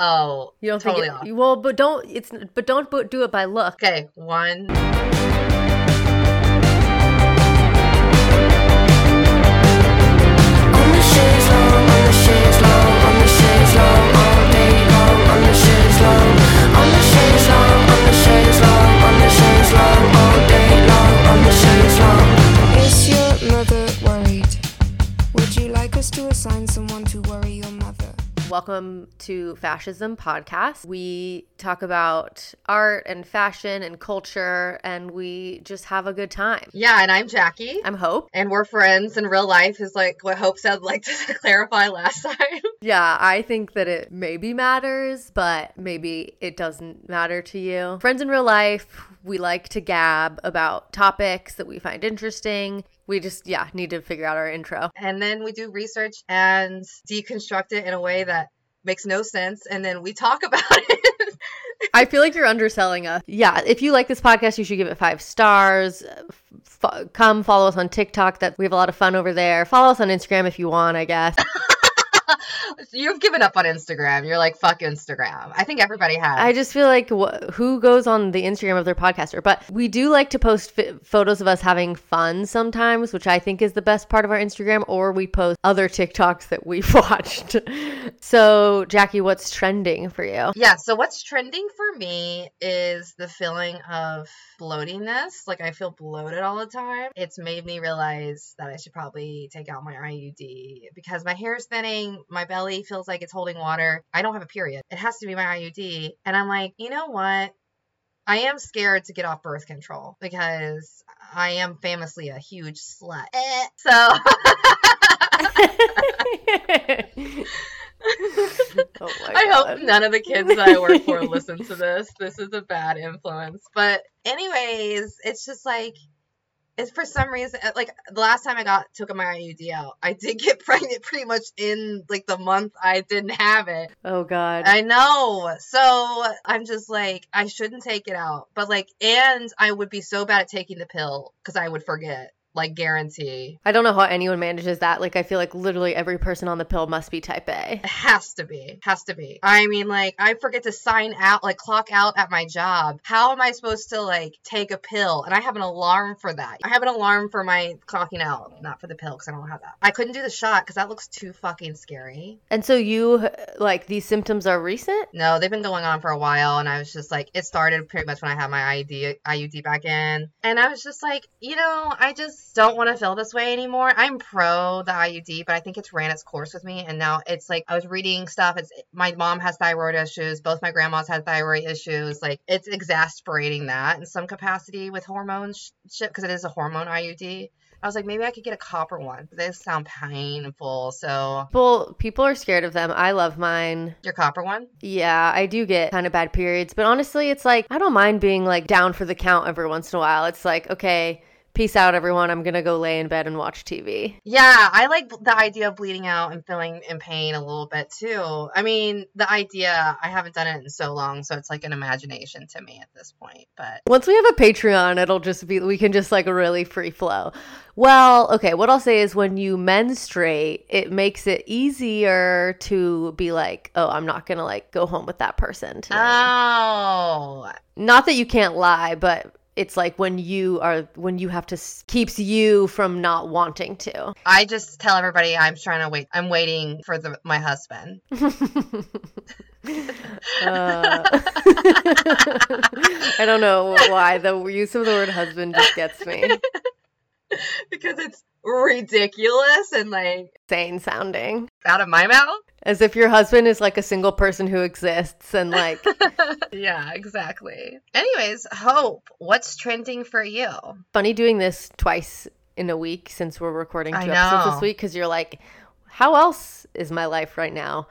Oh, You don't totally think off. it, well, but don't it's but don't bo- do it by look. Okay, one. Is your mother worried? Would you like us to assign someone Welcome to Fashism Podcast. We talk about art and fashion and culture, and we just have a good time. Yeah, and I'm Jackie. I'm Hope. and we're friends in real life is like what Hope said like to clarify last time. Yeah, I think that it maybe matters, but maybe it doesn't matter to you. Friends in real life, we like to gab about topics that we find interesting. We just, yeah, need to figure out our intro. and then we do research and deconstruct it in a way that makes no sense and then we talk about it. I feel like you're underselling us. Yeah, if you like this podcast, you should give it five stars. F- come follow us on TikTok. That we have a lot of fun over there. Follow us on Instagram if you want. I guess. You've given up on Instagram. You're like fuck Instagram. I think everybody has. I just feel like wh- who goes on the Instagram of their podcaster? But we do like to post fi- photos of us having fun sometimes, which I think is the best part of our Instagram. Or we post other TikToks that we've watched. so, Jackie, what's trending for you? Yeah, so what's trending for me is the feeling of bloatiness. Like I feel bloated all the time. It's made me realize that I should probably take out my IUD because my hair is thinning, my belly feels like it's holding water. I don't have a period. It has to be my IUD. And I'm like, you know what? I am scared to get off birth control because I am famously a huge slut. Eh. So Oh I hope none of the kids that I work for listen to this. This is a bad influence. But anyways, it's just like it's for some reason uh, like the last time I got took my IUD out, I did get pregnant pretty much in like the month I didn't have it. Oh God. I know. So I'm just like I shouldn't take it out. But like and I would be so bad at taking the pill cuz I would forget. Like guarantee. I don't know how anyone manages that. Like, I feel like literally every person on the pill must be type A. It has to be. Has to be. I mean, like, I forget to sign out, like, clock out at my job. How am I supposed to, like, take a pill? And I have an alarm for that. I have an alarm for my clocking out, not for the pill, because I don't have that. I couldn't do the shot because that looks too fucking scary. And so you, like, these symptoms are recent? No, they've been going on for a while, and I was just like, it started pretty much when I had my IUD, IUD back in. And I was just like, you know, I just don't want to feel this way anymore. I'm pro the IUD, but I think it's ran its course with me. And now it's like, I was reading stuff. It's my mom has thyroid issues. Both my grandmas had thyroid issues. Like, it's exasperating that in some capacity with hormone sh- shit, because it is a hormone IUD. I was like, maybe I could get a copper one. They sound painful. So, People, people are scared of them. I love mine. your copper one? Yeah, I do get kind of bad periods, but honestly, it's like I don't mind being like down for the count every once in a while. It's like, okay, peace out, everyone. I'm gonna go lay in bed and watch TV. Yeah, I like the idea of bleeding out and feeling in pain a little bit too. I mean, the idea, I haven't done it in so long, so it's like an imagination to me at this point. But Once we have a Patreon, it'll just be we can just like really free flow. Well, okay, what I'll say is when you menstruate, it makes it easier to be like, oh, I'm not gonna like go home with that person tonight. oh, not that you can't lie, but it's like when you are when you have to keeps you from not wanting to. I just tell everybody I'm trying to wait. I'm waiting for the my husband. Uh, I don't know why the use of the word husband just gets me. because it's ridiculous and like Sane sounding. out of my mouth. As if your husband is like a single person who exists and like yeah, exactly. Anyways, Hope, what's trending for you? funny doing this twice in a week since we're recording two episodes this week because you're like, how else is my life right now?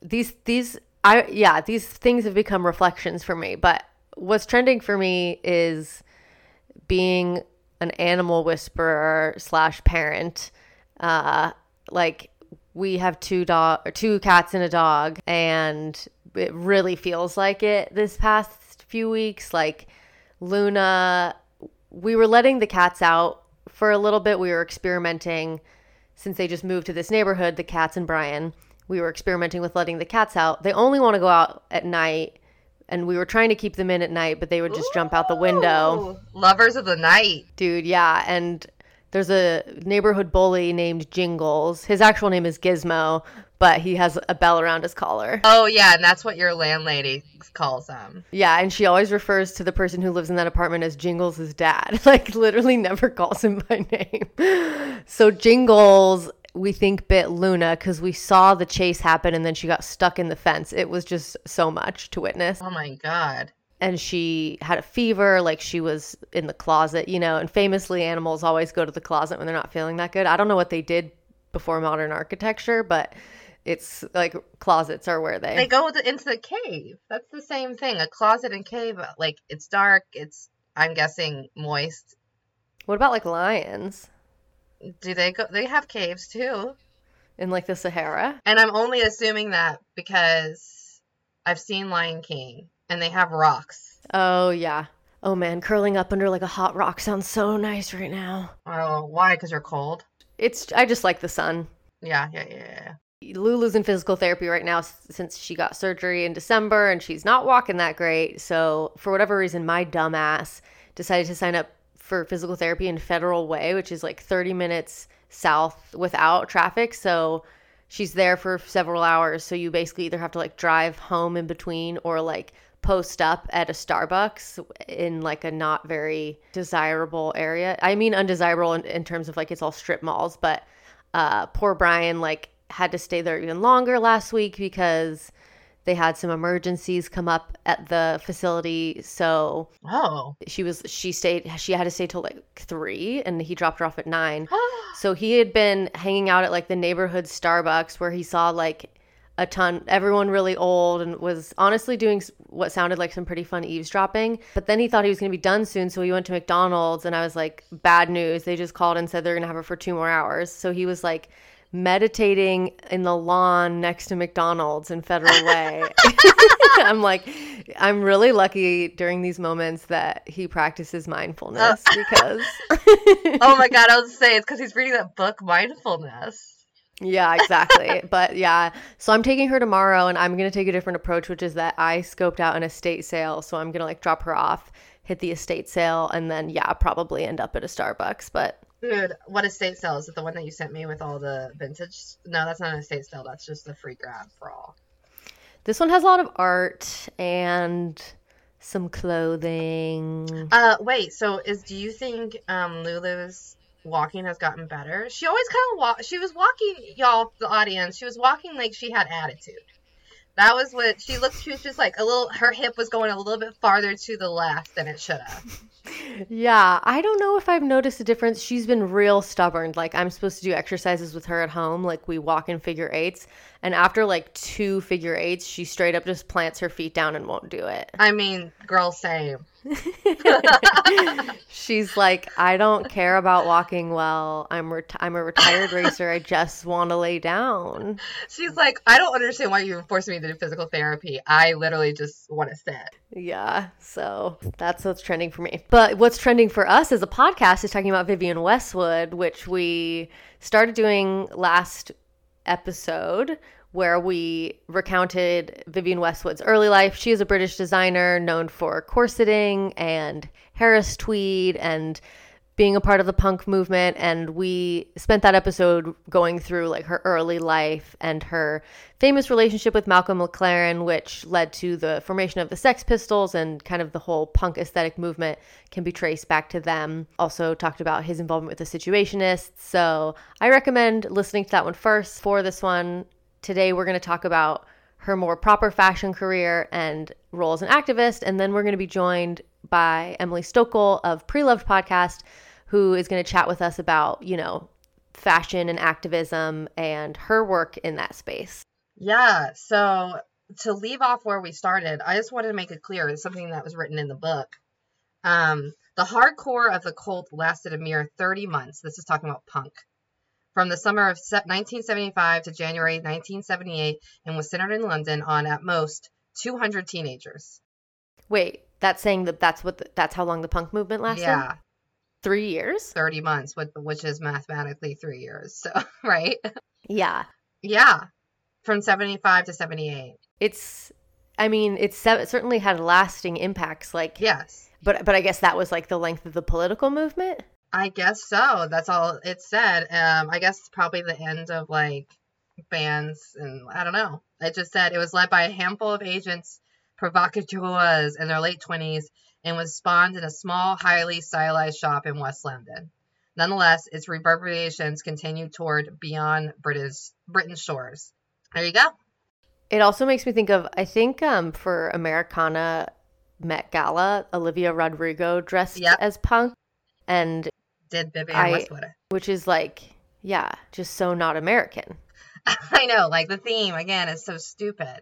These these I yeah these things have become reflections for me. But what's trending for me is being an animal whisperer slash parent. Uh, like we have two dog or two cats and a dog, and it really feels like it this past few weeks. Like Luna, we were letting the cats out for a little bit. We were experimenting since they just moved to this neighborhood, the cats and Brian. we were experimenting with letting the cats out. They only want to go out at night, and we were trying to keep them in at night, but they would just jump out the window. Lovers of the night. Dude, yeah. And there's a neighborhood bully named Jingles. His actual name is Gizmo, but he has a bell around his collar. Oh yeah, and that's what your landlady calls him. Yeah, and she always refers to the person who lives in that apartment as Jingles' dad. Like, literally never calls him by name. So, Jingles, we think, bit Luna because we saw the chase happen and then she got stuck in the fence. It was just so much to witness. Oh my god. And she had a fever, like she was in the closet, you know. And famously, animals always go to the closet when they're not feeling that good. I don't know what they did before modern architecture, but it's like closets are where they. They go into the cave. That's the same thing. A closet and cave. Uh, like it's dark. It's I'm guessing moist. what about like lions Do they go? They have caves too. in like the Sahara? And I'm only assuming that because I've seen Lion King and they have rocks. Oh, yeah. Oh man, curling up under like a hot rock sounds so nice right now. Oh, why? Because you're cold. It's, I just like the sun. Yeah, yeah, yeah, yeah. Lulu's in physical therapy right now since she got surgery in December and she's not walking that great. So, for whatever reason, my dumbass decided to sign up for physical therapy in Federal Way, which is like 30 minutes south without traffic. So, she's there for several hours. So, you basically either have to like drive home in between or like post up at a Starbucks in like a not very desirable area. I mean, undesirable in, in terms of like it's all strip malls, but uh, poor Brian like had to stay there even longer last week because they had some emergencies come up at the facility. So Oh. she was she stayed she had to stay till like three, and he dropped her off at nine. So he had been hanging out at like the neighborhood Starbucks where he saw like a ton, everyone really old, and was honestly doing what sounded like some pretty fun eavesdropping. But then he thought he was going to be done soon, so he went to McDonald's, and I was like, bad news. They just called and said they're going to have her for two more hours. So he was like meditating in the lawn next to McDonald's in Federal Way. I'm like, I'm really lucky during these moments that he practices mindfulness uh. because. oh my god, I was saying it's because he's reading that book, Mindfulness. Yeah, exactly. but yeah, so I'm taking her tomorrow and I'm going to take a different approach, which is that I scoped out an estate sale. So I'm going to like drop her off, hit the estate sale, and then, yeah, probably end up at a Starbucks. But Dude, what estate sale? Is it the one that you sent me with all the vintage? No, that's not an estate sale. That's just a free grab for all. this one has a lot of art and some clothing. Uh, wait. So, is do you think um Lulu's walking has gotten better? She always kind of walk. She was walking, y'all, the audience. She was walking like she had attitude. That was what she looked. She was just like a little. Her hip was going a little bit farther to the left than it should have. Yeah, I don't know if I've noticed a difference. She's been real stubborn. Like I'm supposed to do exercises with her at home, like we walk in figure eights, and after like two figure eights, she straight up just plants her feet down and won't do it. I mean, girl, same. She's like, I don't care about walking well. I'm I'm a retired racer. I just want to lay down. She's like, I don't understand why you're forcing me to do physical therapy. I literally just want to sit. Yeah, so that's what's trending for me. But what's trending for us as a podcast is talking about Vivienne Westwood, which we started doing last episode where we recounted Vivienne Westwood's early life. She is a British designer known for corseting and Harris tweed and being a part of the punk movement and we spent that episode going through like her early life and her famous relationship with Malcolm McLaren which led to the formation of the Sex Pistols and kind of the whole punk aesthetic movement can be traced back to them. Also talked about his involvement with the situationists. So, I recommend listening to that one first. For this one, today we're going to talk about her more proper fashion career and role as an activist. And then we're going to be joined by Emily Stochl of Preloved Podcast, who is going to chat with us about, you know, fashion and activism and her work in that space. Yeah, so to leave off where we started, I just wanted to make it clear it's something that was written in the book. Um, the hardcore of the cult lasted a mere 30 months. This is talking about punk. From the summer of 1975 to January 1978 and was centered in London on at most 200 teenagers. Wait, that's saying that that's what the, that's how long the punk movement lasted? Yeah, 3 years? 30 months, which, which is mathematically three years. So, right? Yeah. Yeah. from 75 to 78. It's, I mean, it's it certainly had lasting impacts. Like, Yes. but but I guess that was like the length of the political movement. I guess so. That's all it said. Um, I guess probably the end of like bands and I don't know. It just said it was led by a handful of agents provocateurs in their late twenties and was spawned in a small, highly stylized shop in West London. Nonetheless, its reverberations continued toward beyond British Britain's shores. There you go. It also makes me think of I think um for Americana Met Gala, Olivia Rodrigo dressed Yep. as punk and Did Vivienne I- Westwood. which is like yeah, just so not American. I know, like the theme again is so stupid.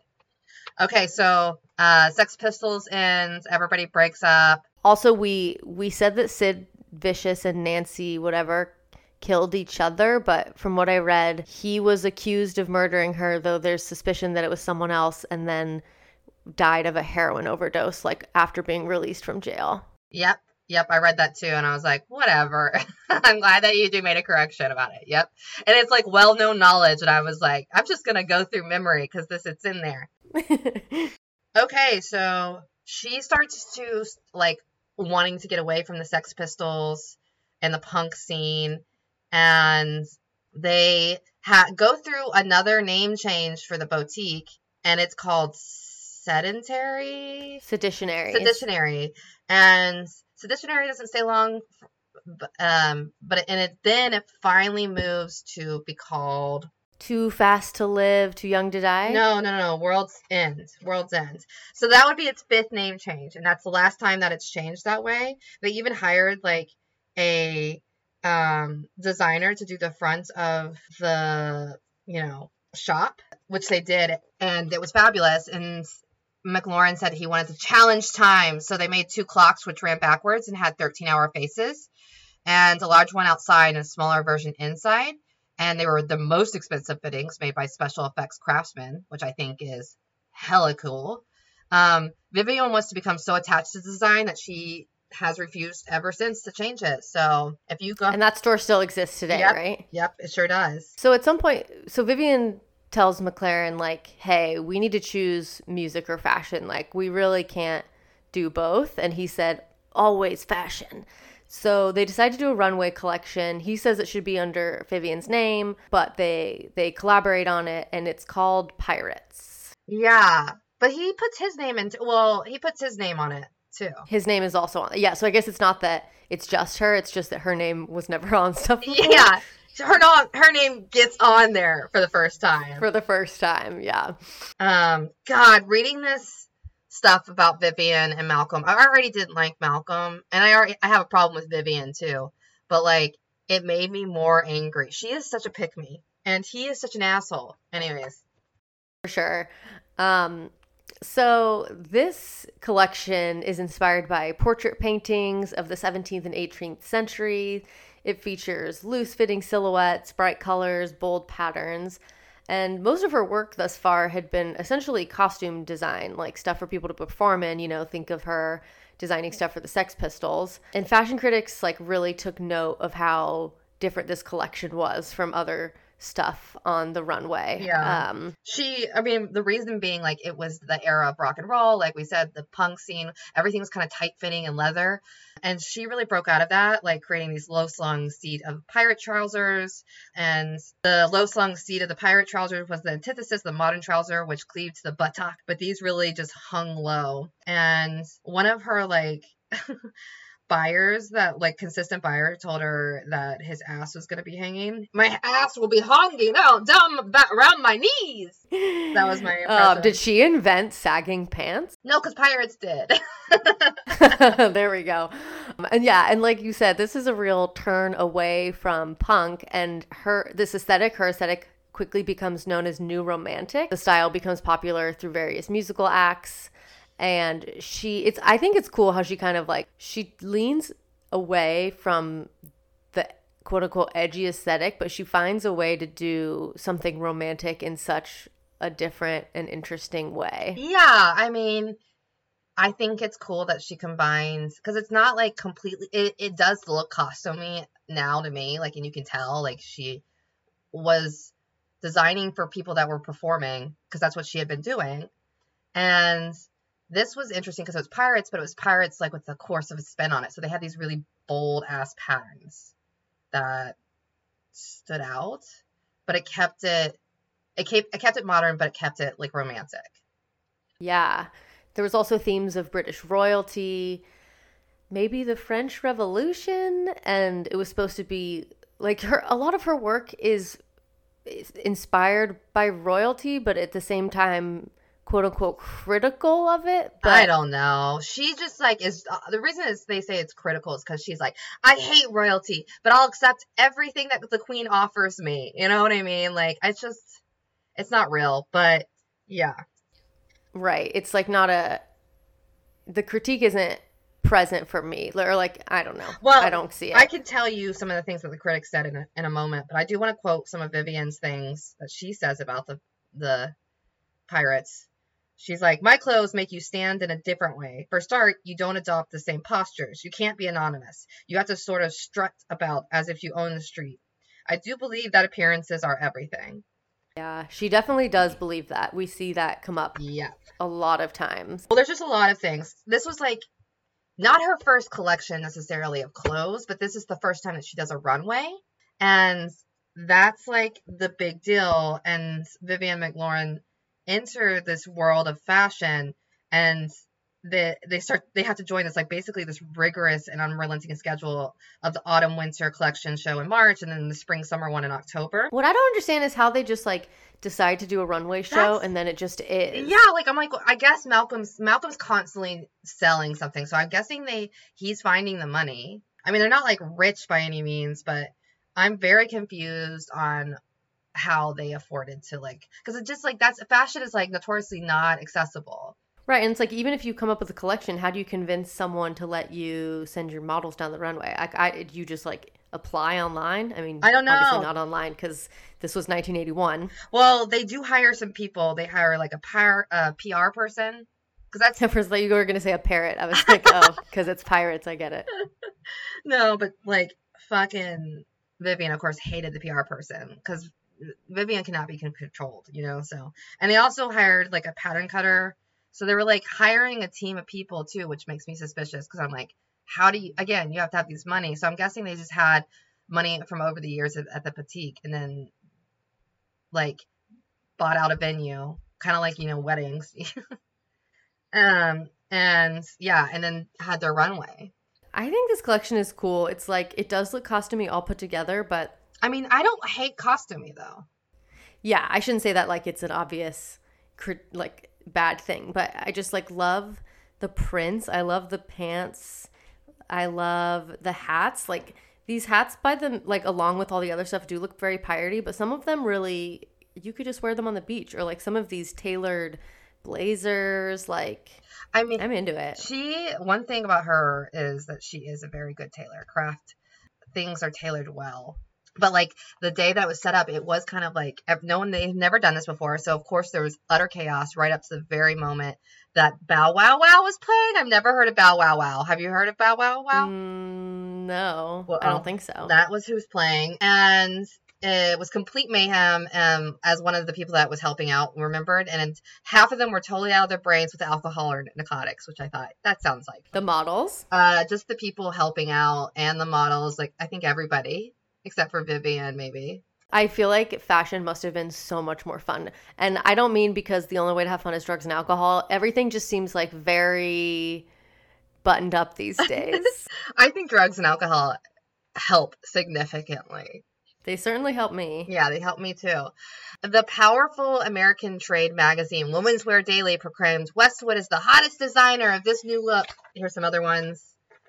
Okay, so uh Sex Pistols ends, everybody breaks up. Also, we we said that Sid Vicious and Nancy whatever killed each other, but from what I read, he was accused of murdering her, though there's suspicion that it was someone else, and then died of a heroin overdose, like after being released from jail. Yep, yep, I read that too, and I was like, whatever. I'm glad that you do made a correction about it. Yep, and it's like well known knowledge, and I was like, I'm just gonna go through memory because this it's in there. Okay, so she starts to like wanting to get away from the Sex Pistols and the punk scene, and they ha- go through another name change for the boutique, and it's called Sedentary. Seditionary. Seditionary, and Seditionary doesn't stay long, um, but and it then it finally moves to be called Too fast to live, too young to die. no, no, no, no. World's End. World's End. So that would be its fifth name change, and that's the last time that it's changed that way. They even hired like a um, designer to do the front of the you know shop, which they did, and it was fabulous. And McLaren said he wanted to challenge time, so they made two clocks which ran backwards and had 13-hour faces, and a large one outside and a smaller version inside and they were the most expensive fittings made by special effects craftsmen, which I think is hella cool. Um, Vivienne wants to become so attached to the design that she has refused ever since to change it. So if you go, And that store still exists today, Yep. right? yep, it sure does. So at some point, so Vivienne tells McLaren, like, hey, we need to choose music or fashion. Like, we really can't do both. And he said, always fashion. So they decide to do a runway collection. He says it should be under Vivienne's name, but they they collaborate on it and it's called Pirates. Yeah, but he puts his name into. Well, he puts his name on it too. His name is also on. Yeah, so I guess it's not that it's just her, it's just that her name was never on stuff before. Yeah, her her name gets on there for the first time. For the first time, yeah. Um, God, reading this stuff about Vivienne and Malcolm, I already didn't like Malcolm, and I already I have a problem with Vivienne too. But like, it made me more angry. She is such a pick me, and he is such an asshole. Anyways, For sure. Um, so this collection is inspired by portrait paintings of the 17th and 18th century. It features loose fitting silhouettes, bright colors, bold patterns. And most of her work thus far had been essentially costume design, like stuff for people to perform in. You know, think of her designing stuff for the Sex Pistols. And fashion critics like really took note of how different this collection was from other stuff on the runway. Yeah. Um, she, I mean, the reason being like it was the era of rock and roll, like we said, the punk scene, everything was kind of tight fitting and leather, and she really broke out of that, like creating these low slung seat of pirate trousers, and the low slung seat of the pirate trousers was the antithesis of the modern trouser, which cleaved to the buttock, but these really just hung low, and one of her like. buyers that like consistent buyer told her that his ass was going to be hanging my ass will be hanging out down back around my knees that was my Uh, impression. did she invent sagging pants? no because pirates did there we go. Um, and yeah, and like you said, this is a real turn away from punk and her this aesthetic, her aesthetic quickly becomes known as new romantic. The style becomes popular through various musical acts and she it's I think it's cool how she kind of like she leans away from the quote unquote edgy aesthetic, but she finds a way to do something romantic in such a different and interesting way. yeah i mean i think it's cool that she combines because it's not like completely it, it does look costumey now to me like and you can tell like she was designing for people that were performing because that's what she had been doing. And this was interesting because it was pirates, but it was pirates like with the course of a spin on it. So they had these really bold ass patterns that stood out, but it kept it it kept it kept it modern, but it kept it like romantic. Yeah. There was also themes of British royalty, maybe the French Revolution, and it was supposed to be like her a lot of her work is is inspired by royalty, but at the same time quote unquote critical of it. But I don't know. She just like is uh, the reason is they say it's critical is because she's like, I hate royalty, but I'll accept everything that the queen offers me. You know what I mean? Like it's just, it's not real. But yeah, Right. It's like not a the critique isn't present for me. Or like I don't know. Well, I don't see it. I can tell you some of the things that the critics said in a, in a moment, but I do want to quote some of Vivienne's things that she says about the the pirates. She's like, My clothes make you stand in a different way. For start, you don't adopt the same postures. You can't be anonymous. You have to sort of strut about as if you own the street. I do believe that appearances are everything. yeah, she definitely does believe that. We see that come up Yeah. a lot of times. Well, there's just a lot of things. This was like not her first collection necessarily of clothes, but this is the first time that she does a runway. And that's like the big deal. And Vivienne McLaren enter this world of fashion and they they start they have to join this like basically this rigorous and unrelenting schedule of the autumn winter collection show in March and then the spring summer one in October. What I don't understand is how they just like decide to do a runway show That's- and then it just is. Yeah, like I'm like I guess Malcolm's Malcolm's constantly selling something, so I'm guessing they he's finding the money. I mean, they're not like rich by any means, but I'm very confused on how they afforded to like because it just like that's fashion is like notoriously not accessible. Right, and it's like even if you come up with a collection, how do you convince someone to let you send your models down the runway? I, I you just like apply online? I mean, I don't know Obviously not online because this was 1981. Well, they do hire some people. They hire like a PR, uh, PR person because that's At first, like you were gonna say a parrot. I was like, oh, because it's pirates. I get it. No, but like fucking Vivienne, of course, hated the PR person because Vivienne cannot be controlled, you know. So, and they also hired like a pattern cutter. So they were like hiring a team of people too, which makes me suspicious because I'm like, how do you? Again, you have to have these money. So I'm guessing they just had money from over the years at, at the boutique, and then like bought out a venue, kind of like you know weddings. um, and yeah, and then had their runway. I think this collection is cool. It's like it does look costumey all put together, but I mean, I don't hate costumey though. yeah, I shouldn't say that like it's an obvious like bad thing, but I just like love the prints. I love the pants. I love the hats. Like these hats by them like along with all the other stuff do look very piratey, but some of them really you could just wear them on the beach or like some of these tailored blazers like I mean, I'm into it. she one thing about her is that she is a very good tailor. Craft things are tailored well. But like the day that was set up, it was kind of like no one they've never done this before. So of course there was utter chaos right up to the very moment that Bow Wow Wow was playing. I've never heard of Bow Wow Wow. Have you heard of Bow Wow Wow? Mm, no. Well, I don't think so. That was who was playing, and it was complete mayhem. Um, as one of the people that was helping out remembered, and half of them were totally out of their brains with alcohol or narcotics, which I thought that sounds like the models. uh, just the people helping out and the models. Like I think everybody except for Vivienne, maybe. I feel like fashion must have been so much more fun. And I don't mean because the only way to have fun is drugs and alcohol. Everything just seems like very buttoned up these days. I think drugs and alcohol help significantly. they certainly help me. Yeah, they help me too. The powerful American trade magazine Women's Wear Daily proclaimed Westwood is the hottest designer of this new look. Here's some other ones.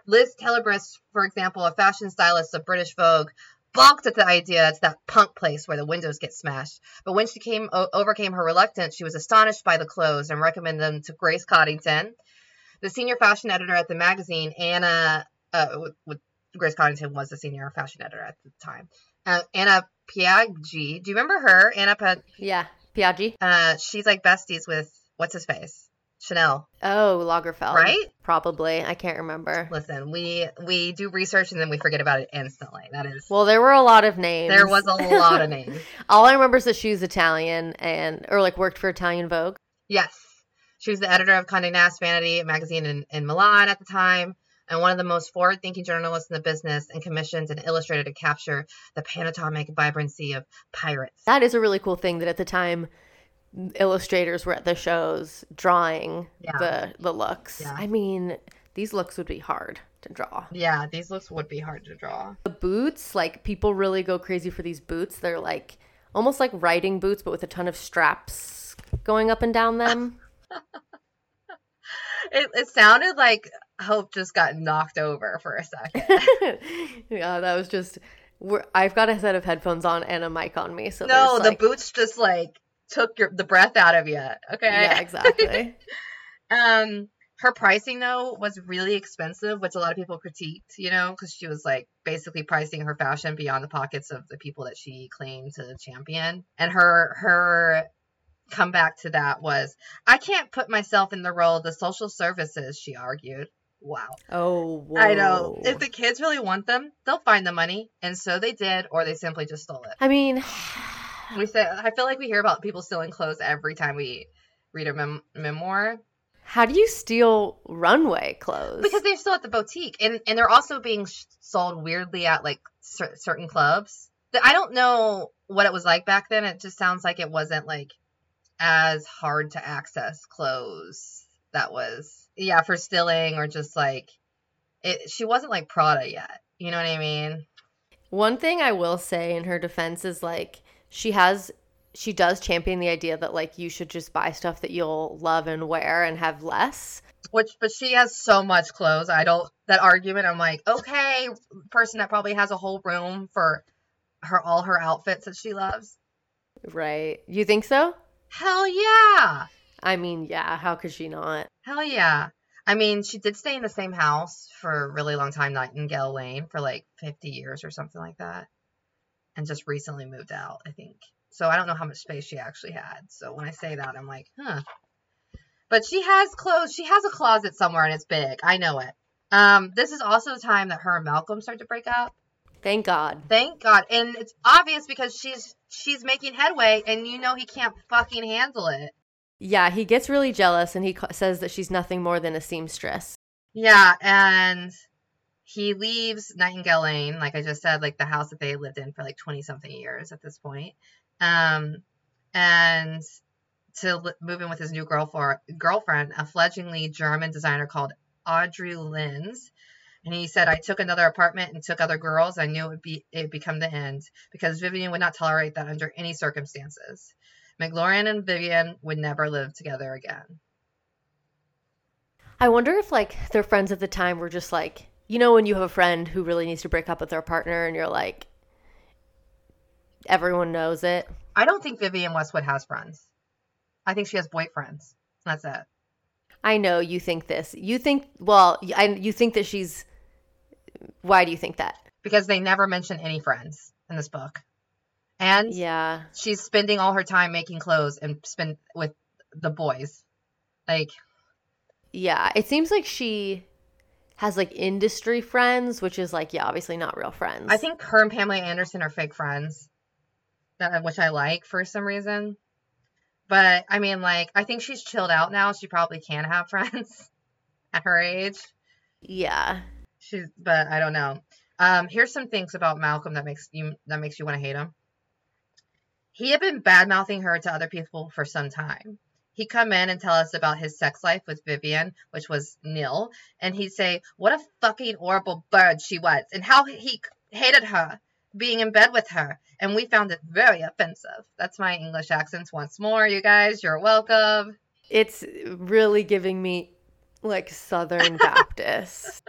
Liz Tilberis, for example, a fashion stylist of British Vogue, balked at the idea it's that punk place where the windows get smashed. But when she came o- overcame her reluctance, she was astonished by the clothes and recommended them to Grace Coddington. The senior fashion editor at the magazine, Anna, uh, with, with Grace Coddington was the senior fashion editor at the time. Uh, Anna Piaggi, do you remember her? Anna, pa- Yeah. Piaggi. uh, she's like besties with what's his face, Chanel, Oh, Lagerfeld. right? Probably. I can't remember. Listen, we we do research and then we forget about it instantly. That is, Well, there were a lot of names. there was a lot of names. All I remember is that she's Italian and or like worked for Italian Vogue. Yes. She was the editor of Condé Nast Vanity magazine in, in Milan at the time, and one of the most forward thinking journalists in the business, and commissioned and illustrated to capture the panatomic vibrancy of pirates. That is a really cool thing that at the time illustrators were at the shows drawing Yeah. the the looks. Yeah. I mean, these looks would be hard to draw. Yeah, these looks would be hard to draw. The boots, like people really go crazy for these boots. They're like almost like riding boots but with a ton of straps going up and down them. It, it sounded like Hope just got knocked over for a second. yeah, that was just we're, I've got a set of headphones on and a mic on me, so no, there's, the boots just like took your the breath out of you. Okay. Yeah, exactly. Um, her pricing though was really expensive, which a lot of people critiqued, you know, because she was like basically pricing her fashion beyond the pockets of the people that she claimed to champion. And her her comeback to that was, I can't put myself in the role of the social services. She argued. Wow. oh, I know. If the kids really want them, they'll find the money, and so they did, or they simply just stole it. I mean, We say, I feel like we hear about people stealing clothes every time we read a mem- memoir. how do you steal runway clothes? because they're still at the boutique and and they're also being sh- sold weirdly at like cer- certain clubs i don't know what it was like back then it just sounds like it wasn't like as hard to access clothes that was yeah for stealing or just like it she wasn't like prada yet you know what i mean One thing I will say in her defense is like she has she does champion the idea that like you should just buy stuff that you'll love and wear and have less. which but she has so much clothes i don't that argument i'm like okay person that probably has a whole room for her all her outfits that she loves Right. You think so? hell yeah I mean, yeah, how could she not? Hell yeah. I mean, she did stay in the same house for a really long time, Nightingale Lane, for like 50 years or something like that. And just recently moved out, I think. So I don't know how much space she actually had. So when I say that, I'm like, huh. But she has clothes. She has a closet somewhere and it's big. I know it. Um, this is also the time that her and Malcolm start to break up. Thank God. Thank God. And it's obvious because she's she's making headway and you know he can't fucking handle it. Yeah, he gets really jealous and he says that she's nothing more than a seamstress. Yeah, and he leaves Nightingale Lane, like I just said, like the house that they lived in for like 20 something years at this point. Um, and to move in with his new girlfriend, girlfriend, a fledglingly German designer called Audrey Linz. And he said, I took another apartment and took other girls. I knew it would be it would become the end because Vivienne would not tolerate that under any circumstances. McLaren and Vivienne would never live together again. I wonder if like their friends at the time were just like, you know, when you have a friend who really needs to break up with their partner and you're like, everyone knows it. I don't think Vivienne Westwood has friends. I think she has boyfriends. That's it. I know you think this. You think, well, I, you think that she's. Why do you think that? Because they never mention any friends in this book. And Yeah. she's spending all her time making clothes and spend with the boys. Like, Yeah. It seems like she has like industry friends, which is like, yeah, obviously not real friends. I think her and Pamela Anderson are fake friends. That which I like for some reason. But I mean like I think she's chilled out now. She probably can have friends at her age. Yeah. She's, but I don't know. Um, here's some things about Malcolm that makes you that makes you want to hate him. He had been bad mouthing her to other people for some time. He'd come in and tell us about his sex life with Vivienne, which was nil, and he'd say what a fucking horrible bird she was, and how he hated her being in bed with her, and we found it very offensive. That's my English accents once more, you guys. You're welcome. It's really giving me like Southern Baptist.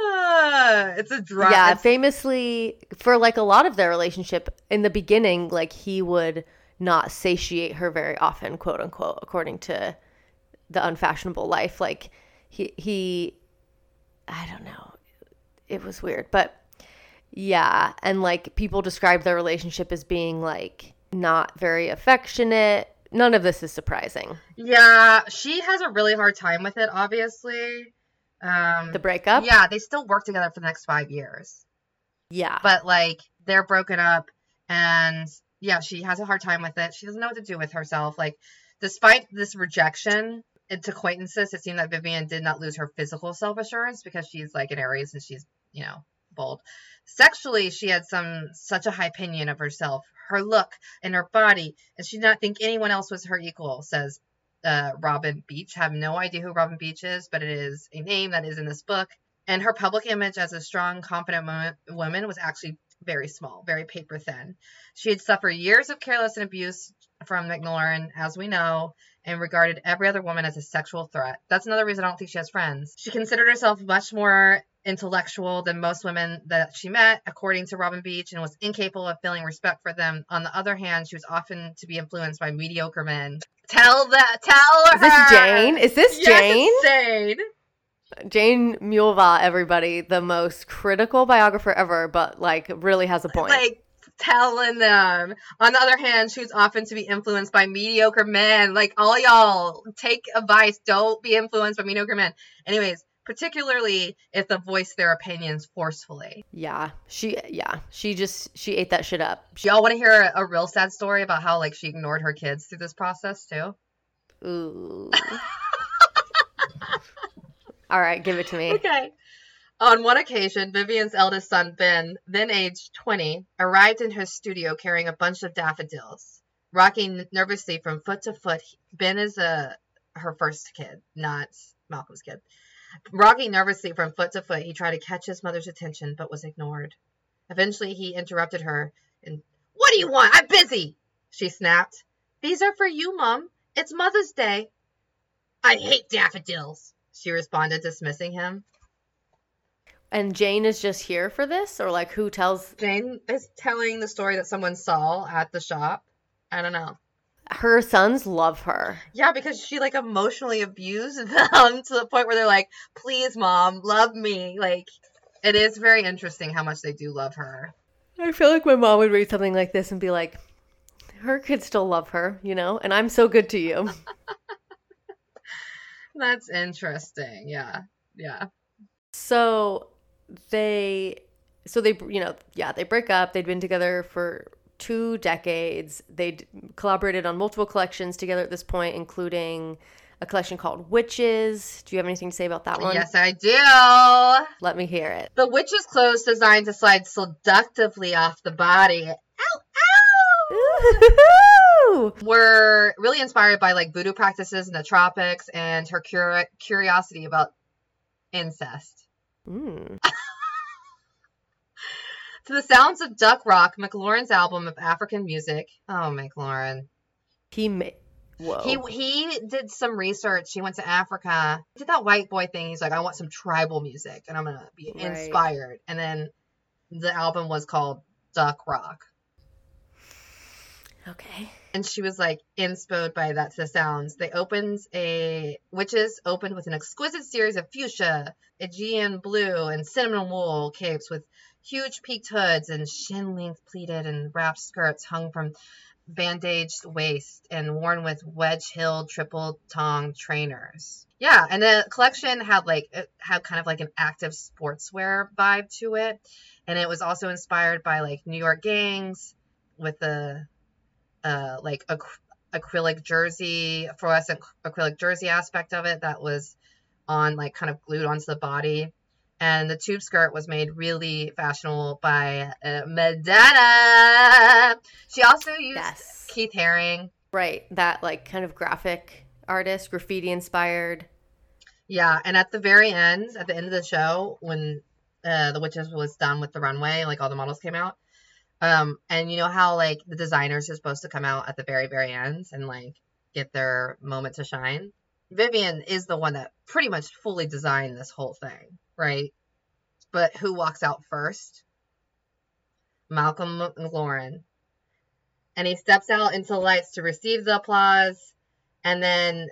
Ah, it's a dry. yeah, famously for like a lot of their relationship in the beginning, like he would not satiate her very often, quote unquote, according to the unfashionable life. Like he he I don't know. It was weird, but yeah, and like people describe their relationship as being like not very affectionate, none of this is surprising. Yeah, she has a really hard time with it, obviously. Um, The breakup? yeah, they still work together for the next five years. Yeah. but like they're broken up and yeah she has a hard time with it. She doesn't know what to do with herself. Like despite this rejection it's acquaintances it seemed that vivian did not lose her physical self-assurance because she's like an aries and she's you know bold. Sexually she had some such a high opinion of herself her look and her body and she did not think anyone else was her equal says uh, robin beach. Have no idea who robin beach is but it is a name that is in this book. And her public image as a strong, confident woman was actually very small, very paper thin. She had suffered years of careless and abuse from McLaren, as we know, and regarded every other woman as a sexual threat. That's another reason I don't think she has friends. She considered herself much more intellectual than most women that she met, according to Robin Beach, and was incapable of feeling respect for them. On the other hand, she was often to be influenced by mediocre men. Tell that, tell is this. Jane? Is this Yes, Jane? Jane. Jane Mulvagh, everybody, the most critical biographer ever, but like really has a point. like telling them. On the other hand, she was often to be influenced by mediocre men. Like all y'all, take advice. Don't be influenced by mediocre men. Anyways, particularly if they voice their opinions forcefully. yeah, she yeah, she just she ate that shit up. Do y'all want to hear a, a real sad story about how like she ignored her kids through this process too? Ooh. All right, give it to me. Okay. On one occasion, Vivienne's eldest son, Ben, then aged 20, arrived in her studio carrying a bunch of daffodils. Rocking nervously from foot to foot, Ben is a, her first kid, not Malcolm's kid. Rocking nervously from foot to foot, he tried to catch his mother's attention but was ignored. Eventually, he interrupted her and, What do you want? I'm busy! She snapped. These are for you, Mum. It's Mother's Day. I hate daffodils, she responded, dismissing him. And Jane is just here for this, or like who tells Jane is telling the story that someone saw at the shop. I don't know. her sons love her. Yeah, because she like emotionally abused them to the point where they're like, "Please, mom, love me." Like, it is very interesting how much they do love her. I feel like my mom would read something like this and be like, her kids still love her, you know, and I'm so good to you. That's interesting. Yeah, yeah. So they, so they, you know, yeah, they break up. They'd been together for two decades. They collaborated on multiple collections together at this point, including a collection called Witches. Do you have anything to say about that one? Yes, I do. Let me hear it. The witch's clothes designed to slide seductively off the body. Ow, ow! Ooh. were really inspired by like voodoo practices in the tropics and her curi- curiosity about incest. Mm. To the sounds of Duck Rock, McLaren's album of African music. Oh, McLaren. He made. Whoa. He he did some research. He went to Africa. He did that white boy thing. He's like, I want some tribal music, and I'm gonna be Right. inspired. And then the album was called Duck Rock. Okay. and she was like inspired by that the sounds. They opened a witches opened with an exquisite series of fuchsia, Aegean blue, and cinnamon wool capes with huge peaked hoods and shin length pleated and wrapped skirts hung from bandaged waist and worn with wedge heeled triple tongue trainers. Yeah, and the collection had like had kind of like an active sportswear vibe to it. And it was also inspired by like New York gangs with the uh, like ac- acrylic jersey, fluorescent acrylic jersey aspect of it that was on like kind of glued onto the body. And the tube skirt was made really fashionable by uh, Madonna. She also used Yes. Keith Haring. Right. That like kind of graphic artist, graffiti inspired. Yeah, and at the very end, at the end of the show, when uh, the witches was done with the runway, like all the models came out. Um, and you know how like the designers are supposed to come out at the very, very end and like get their moment to shine. Vivienne is the one that pretty much fully designed this whole thing, right? But who walks out first? Malcolm McLaren. And he steps out into the lights to receive the applause. And then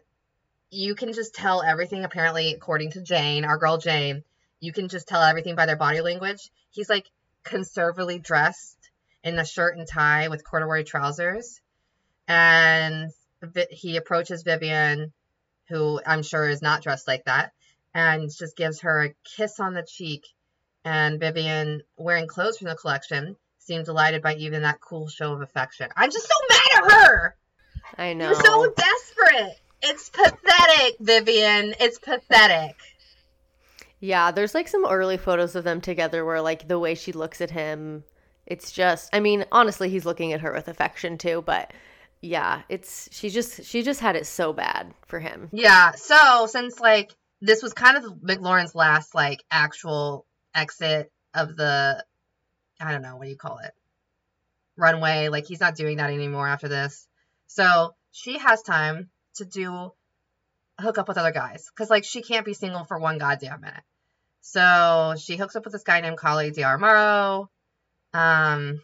you can just tell everything, apparently, according to Jane, our girl Jane, you can just tell everything by their body language. He's like conservatively dressed in a shirt and tie with corduroy trousers. And Vi- he approaches Vivienne, who I'm sure is not dressed like that, and just gives her a kiss on the cheek. And Vivienne, wearing clothes from the collection, seemed delighted by even that cool show of affection. I'm just so mad at her. I know. You're so desperate. It's pathetic, Vivienne. It's pathetic. Yeah, there's like some early photos of them together where like the way she looks at him, it's just I mean, honestly, he's looking at her with affection too, but yeah, it's she just she just had it so bad for him. Yeah. So since like this was kind of McLaren's last like actual exit of the I don't know what do you call it runway. Like he's not doing that anymore after this. So she has time to do hook up with other guys because like she can't be single for one goddamn minute. So she hooks up with this guy named Carlo D'Amario, um,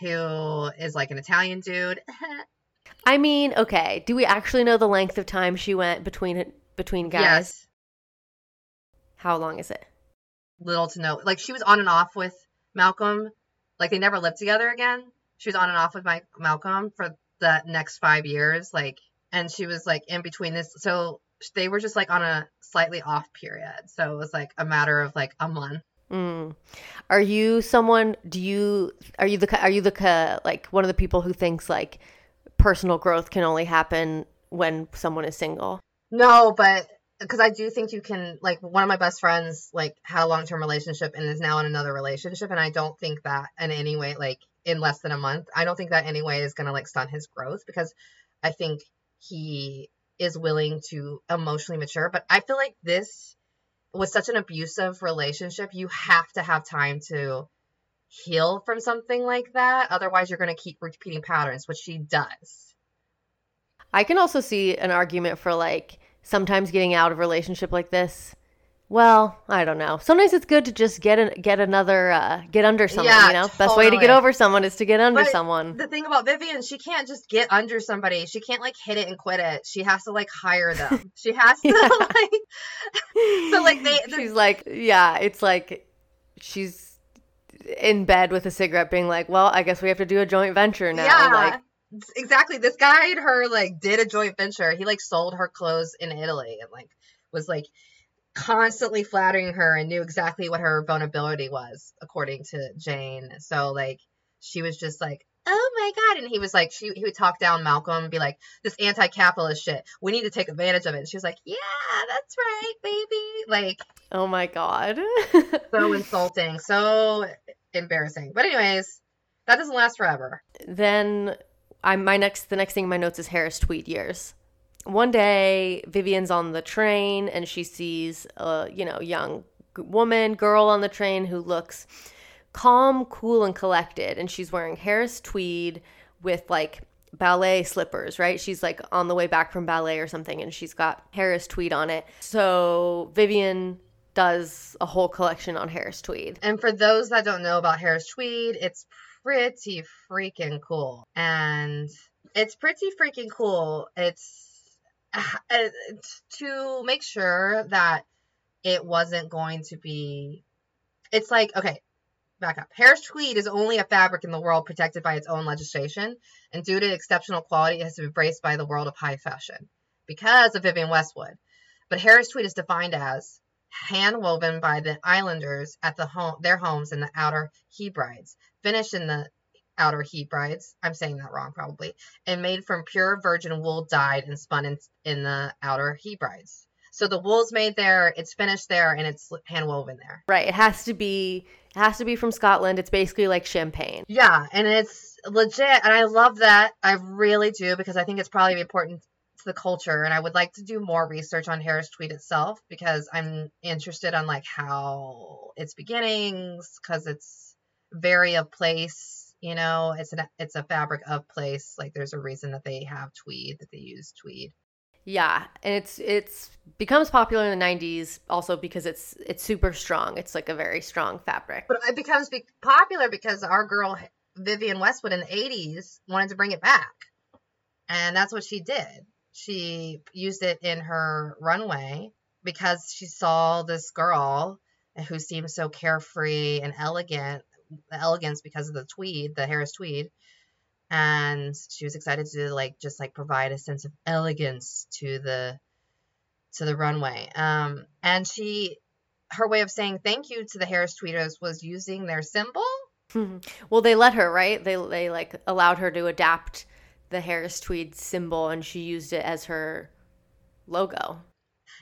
who is like an Italian dude. I mean, okay, do we actually know the length of time she went between between guys? Yes, How long is it? little to no. Like she was on and off with Malcolm. Like they never lived together again. She was on and off with Mike Malcolm for the next five years. Like, and she was like in between this. So they were just like on a slightly off period. So it was like a matter of like a month. Mm. Are you someone? Do you are you the are you the like one of the people who thinks like personal growth can only happen when someone is single? No, but because I do think you can like one of my best friends like had a long term relationship and is now in another relationship, and I don't think that in any way like in less than a month, I don't think that any way is gonna like stunt his growth because I think he is willing to emotionally mature. But I feel like this was such an abusive relationship. You have to have time to heal from something like that. Otherwise, you're gonna keep repeating patterns, which she does. I can also see an argument for like sometimes getting out of a relationship like this. Well, I don't know. Sometimes it's good to just get an, get another uh, get under someone. Yeah, you know, best way to get over someone is to get under But someone. The thing about Vivienne, she can't just get under somebody. She can't like hit it and quit it. She has to like hire them. She has to Yeah. like so like they the- she's like, yeah, it's like she's in bed with a cigarette, being like, well, I guess we have to do a joint venture now. yeah. Like, exactly. This guy and her like did a joint venture. He like sold her clothes in Italy and like was like constantly flattering her and knew exactly what her vulnerability was according to Jane. So like she was just like Oh my god! And he was like, she he would talk down Malcolm and be like, "This anti-capitalist shit. We need to take advantage of it." And she was like, "Yeah, that's right, baby." Like, oh my god. so insulting, so embarrassing. But anyways, that doesn't last forever. then I'm my next the next thing in my notes is Harris Tweed years. One day, Vivienne's on the train and she sees a you know young woman girl on the train who looks calm, cool, and collected, and she's wearing Harris Tweed with like ballet slippers, right? She's like on the way back from ballet or something, and she's got Harris Tweed on it. So Vivienne does a whole collection on Harris Tweed. And for those that don't know about Harris Tweed, it's pretty freaking cool. And it's pretty freaking cool. It's Uh, to make sure that it wasn't going to be. It's like, okay, back up. Harris Tweed is only a fabric in the world protected by its own legislation, and due to exceptional quality, it has been embraced by the world of high fashion because of Vivienne Westwood. But Harris Tweed is defined as hand woven by the islanders at the home their homes in the outer Hebrides, finished in the outer Hebrides. I'm saying that wrong probably, and made from pure virgin wool dyed and spun in, in the outer Hebrides. So the wool's made there, it's finished there, and it's hand woven there. Right. It has to be it has to be from Scotland. It's basically like champagne. Yeah, and it's legit, and I love that. I really do because I think it's probably important to the culture, and I would like to do more research on Harris Tweed itself because I'm interested on like how its beginnings, because it's very of place. You know, it's an it's a fabric of place. Like there's a reason that they have tweed that they use tweed. Yeah, and it's it's becomes popular in the 90s also because it's it's super strong. It's like a very strong fabric. But it becomes be- popular because our girl Vivienne Westwood in the 80s wanted to bring it back. And that's what she did. She used it in her runway because she saw this girl who seemed so carefree and elegant, elegance because of the tweed, the Harris tweed. and she was excited to like just like provide a sense of elegance to the to the runway. Um, and she her way of saying thank you to the Harris tweeters was using their symbol. well, they let her, right? They they like allowed her to adapt the Harris tweed symbol and she used it as her logo.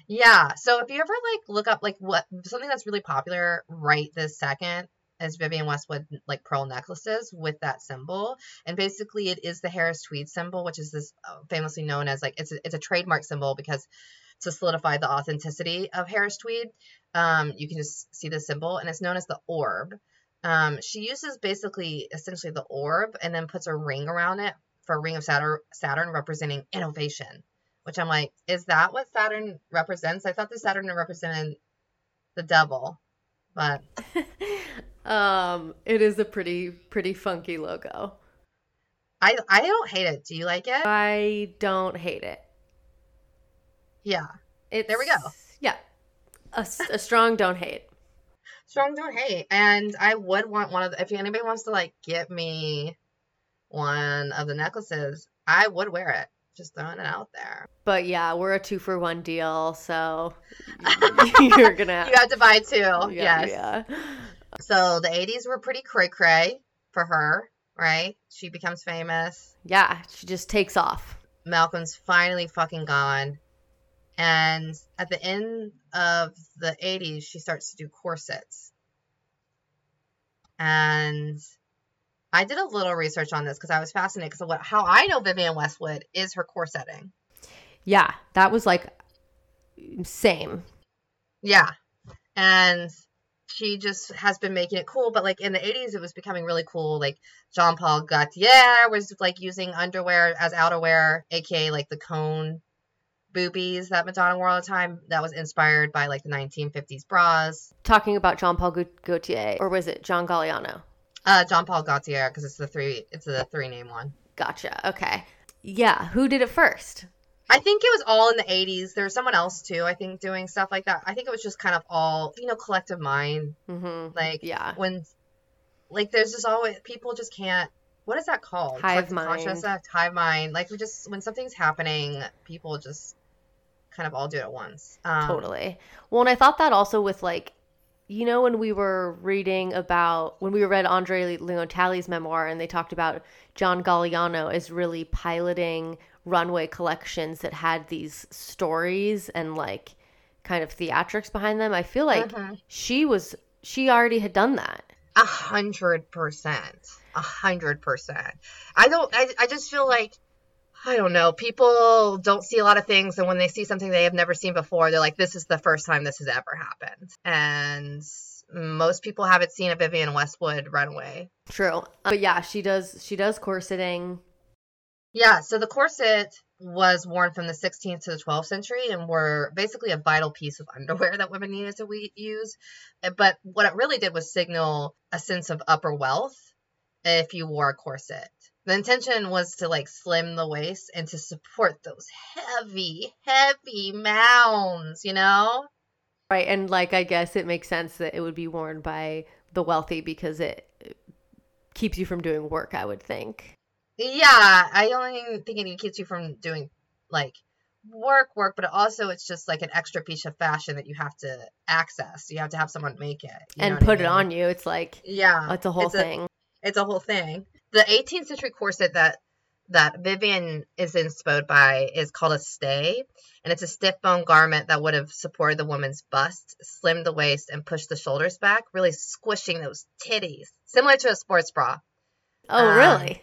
Yeah. So if you ever like look up like what something that's really popular right this second is Vivienne Westwood like pearl necklaces with that symbol, and basically it is the Harris Tweed symbol, which is this uh, famously known as like it's a, it's a trademark symbol because to solidify the authenticity of Harris Tweed, um, you can just see the symbol, and it's known as the orb. Um, she uses basically essentially the orb and then puts a ring around it for a ring of Saturn, Saturn representing innovation which I'm like, is that what Saturn represents? I thought the Saturn represented the devil, but um, it is a pretty pretty funky logo. I I don't hate it. Do you like it? I don't hate it. Yeah. It's, there we go. Yeah, a, a strong don't hate. Strong don't hate, and I would want one of. The, if anybody wants to like get me one of the necklaces, I would wear it just throwing it out there. But yeah, we're a two for one deal, so you're gonna you have to buy two. Yeah, yes. Yeah. So the '80s were pretty cray cray for her, right? She becomes famous. Yeah, she just takes off. Malcolm's finally fucking gone. And at the end of the 80s, she starts to do corsets. And I did a little research on this because I was fascinated because what how I know Vivienne Westwood is her corsetting. Yeah, that was like same. Yeah. And she just has been making it cool, but like in the 80s it was becoming really cool. Like Jean Paul Gaultier was like using underwear as outerwear, aka like the cone boobies that Madonna wore all the time. That was inspired by like the 1950s bras. Talking about Jean Paul Gaultier, or was it John Galliano? Uh, Jean Paul Gaultier, because it's the three. It's the three name one. Gotcha. Okay. Yeah. Who did it first? I think it was all in the 80s. There was someone else too, I think, doing stuff like that. I think it was just kind of all, you know, collective mind. Mm-hmm. Like, Yeah. when, like, there's just always, people just can't, what is that called? Hive Collective mind. consciousness? Hive mind. Like, we just, when something's happening, people just kind of all do it at once. Um, Totally. Well, and I thought that also with like, you know, when we were reading about when we read Andre Leon Talley's memoir, and they talked about John Galliano as really piloting runway collections that had these stories and like kind of theatrics behind them. I feel like Mhm. she was she already had done that. A hundred percent. A hundred percent. I don't. I, I just feel like I don't know. People don't see a lot of things, and when they see something they have never seen before, they're like, "This is the first time this has ever happened." And most people haven't seen a Vivienne Westwood runway. True. But yeah, she does she does corseting. Yeah. So the corset was worn from the 16th to the 12th century, and were basically a vital piece of underwear that women needed to we- use. But what it really did was signal a sense of upper wealth if you wore a corset. The intention was to like slim the waist and to support those heavy, heavy mounds, you know? Right. And like I guess it makes sense that it would be worn by the wealthy because it keeps you from doing work, I would think. Yeah, I only think it keeps you from doing like work, work, but also it's just like an extra piece of fashion that you have to access. You have to have someone make it you know and what I put it on you. It's like Yeah, it's a whole it's thing. it's a whole thing. The 18th century corset that that Vivienne is inspired by is called a stay, and it's a stiff bone garment that would have supported the woman's bust, slimmed the waist, and pushed the shoulders back, really squishing those titties, similar to a sports bra. oh, um, really?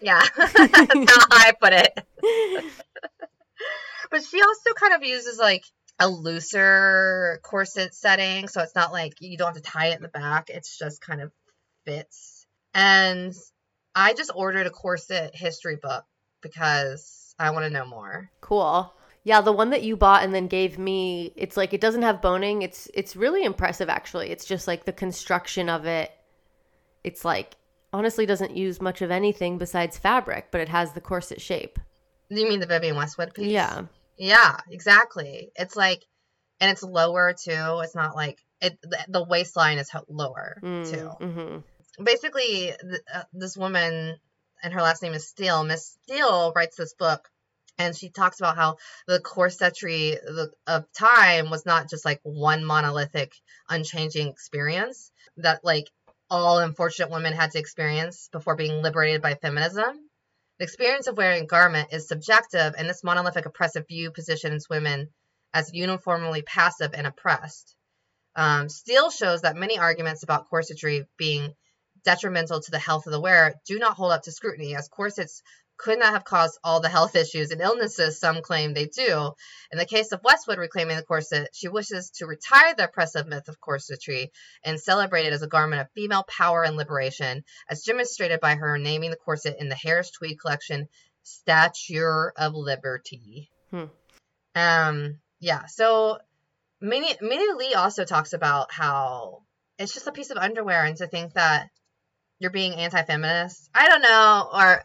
Yeah, that's how I put it. But she also kind of uses like a looser corset setting, so it's not like you don't have to tie it in the back. It's just kind of fits. And I just ordered a corset history book because I want to know more. Cool. Yeah, the one that you bought and then gave me, it's like it doesn't have boning. It's it's really impressive actually. It's just like the construction of it. It's like honestly doesn't use much of anything besides fabric, but it has the corset shape. You mean the Vivienne Westwood piece? Yeah. Yeah, exactly. It's like, and it's lower too. It's not like it. The, the waistline is lower too. Mm-hmm. basically th- uh, this woman and her last name is Steele. Miss Steele writes this book and she talks about how the corsetry of time was not just like one monolithic unchanging experience that like all unfortunate women had to experience before being liberated by feminism. The experience of wearing a garment is subjective and this monolithic oppressive view positions women as uniformly passive and oppressed. Um, Steele shows that many arguments about corsetry being detrimental to the health of the wearer do not hold up to scrutiny as corsets could not have caused all the health issues and illnesses some claim they do. In the case of Westwood reclaiming the corset, she wishes to retire the oppressive myth of corsetry and celebrate it as a garment of female power and liberation, as demonstrated by her naming the corset in the Harris Tweed collection Stature of Liberty. Hmm. Um, yeah, so Minnie, Mina Lee also talks about how it's just a piece of underwear and to think that you're being anti-feminist. I don't know, or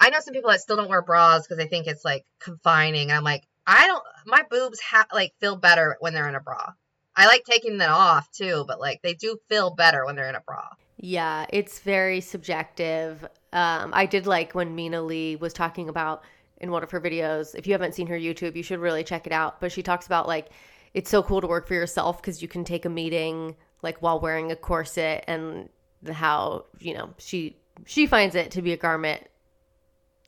I know some people that still don't wear bras because they think it's like confining. I'm like, I don't. My boobs have like feel better when they're in a bra. I like taking them off too, but like they do feel better when they're in a bra. Yeah, it's very subjective. Um, I did like when Mina Lee was talking about in one of her videos. If you haven't seen her YouTube, you should really check it out. But she talks about like it's so cool to work for yourself because you can take a meeting like while wearing a corset and how you know she she finds it to be a garment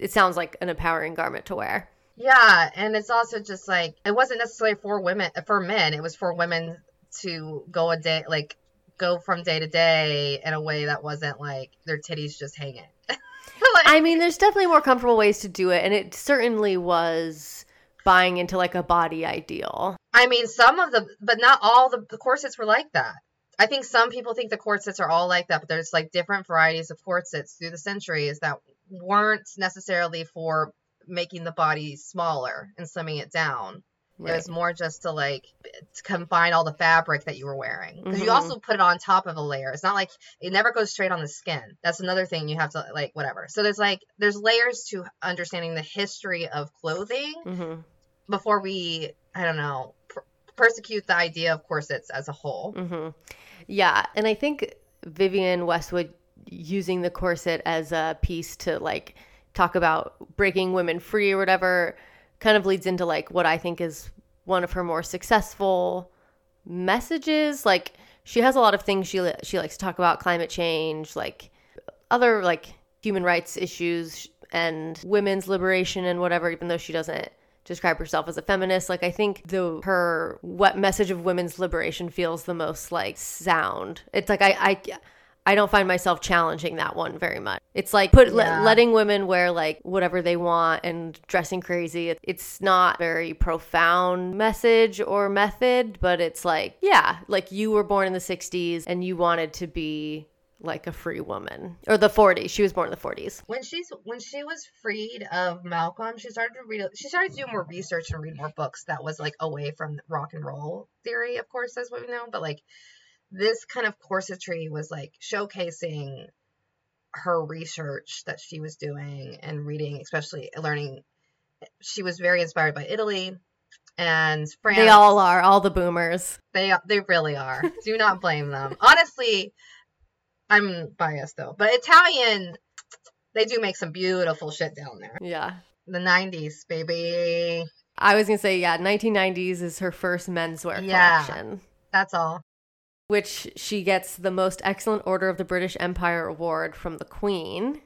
it sounds like an empowering garment to wear. Yeah, and it's also just like it wasn't necessarily for women for men. It was for women to go a day like go from day to day in a way that wasn't like their titties just hanging. like, I mean, there's definitely more comfortable ways to do it, and it certainly was buying into like a body ideal. I mean, some of the, but not all the, the corsets were like that. I think some people think the corsets are all like that, but there's like different varieties of corsets through the centuries that weren't necessarily for making the body smaller and slimming it down. Right. It was more just to like to confine all the fabric that you were wearing because mm-hmm. you also put it on top of a layer. It's not like it never goes straight on the skin. That's another thing you have to like whatever. So there's like there's layers to understanding the history of clothing mm-hmm. before we I don't know per- persecute the idea of corsets as a whole. Mm-hmm. Yeah, and I think Vivienne Westwood using the corset as a piece to like talk about breaking women free or whatever kind of leads into like what I think is one of her more successful messages. Like she has a lot of things she she likes to talk about climate change, like other like human rights issues and women's liberation and whatever even though she doesn't describe herself as a feminist like i think the her what message of women's liberation feels the most like sound it's like i i I don't find myself challenging that one very much. It's like put yeah. letting women wear like whatever they want and dressing crazy. It's not very profound message or method, but it's like, yeah, like you were born in the 60s and you wanted to be like a free woman or the 40s she was born in the 40s when she's when she was freed of malcolm she started to read she started to do more research and read more books that was like away from rock and roll theory of course as we know but like this kind of corsetry was like showcasing her research that she was doing and reading, especially uh, learning. She was very inspired by Italy and France. They all are, all the boomers. They they really are. Do not blame them. Honestly, I'm biased though, but Italian, they do make some beautiful shit down there. Yeah, the '90s, baby. I was gonna say, yeah, 1990s is her first menswear yeah, collection. That's all which she gets the Most Excellent Order of the British Empire award from the Queen.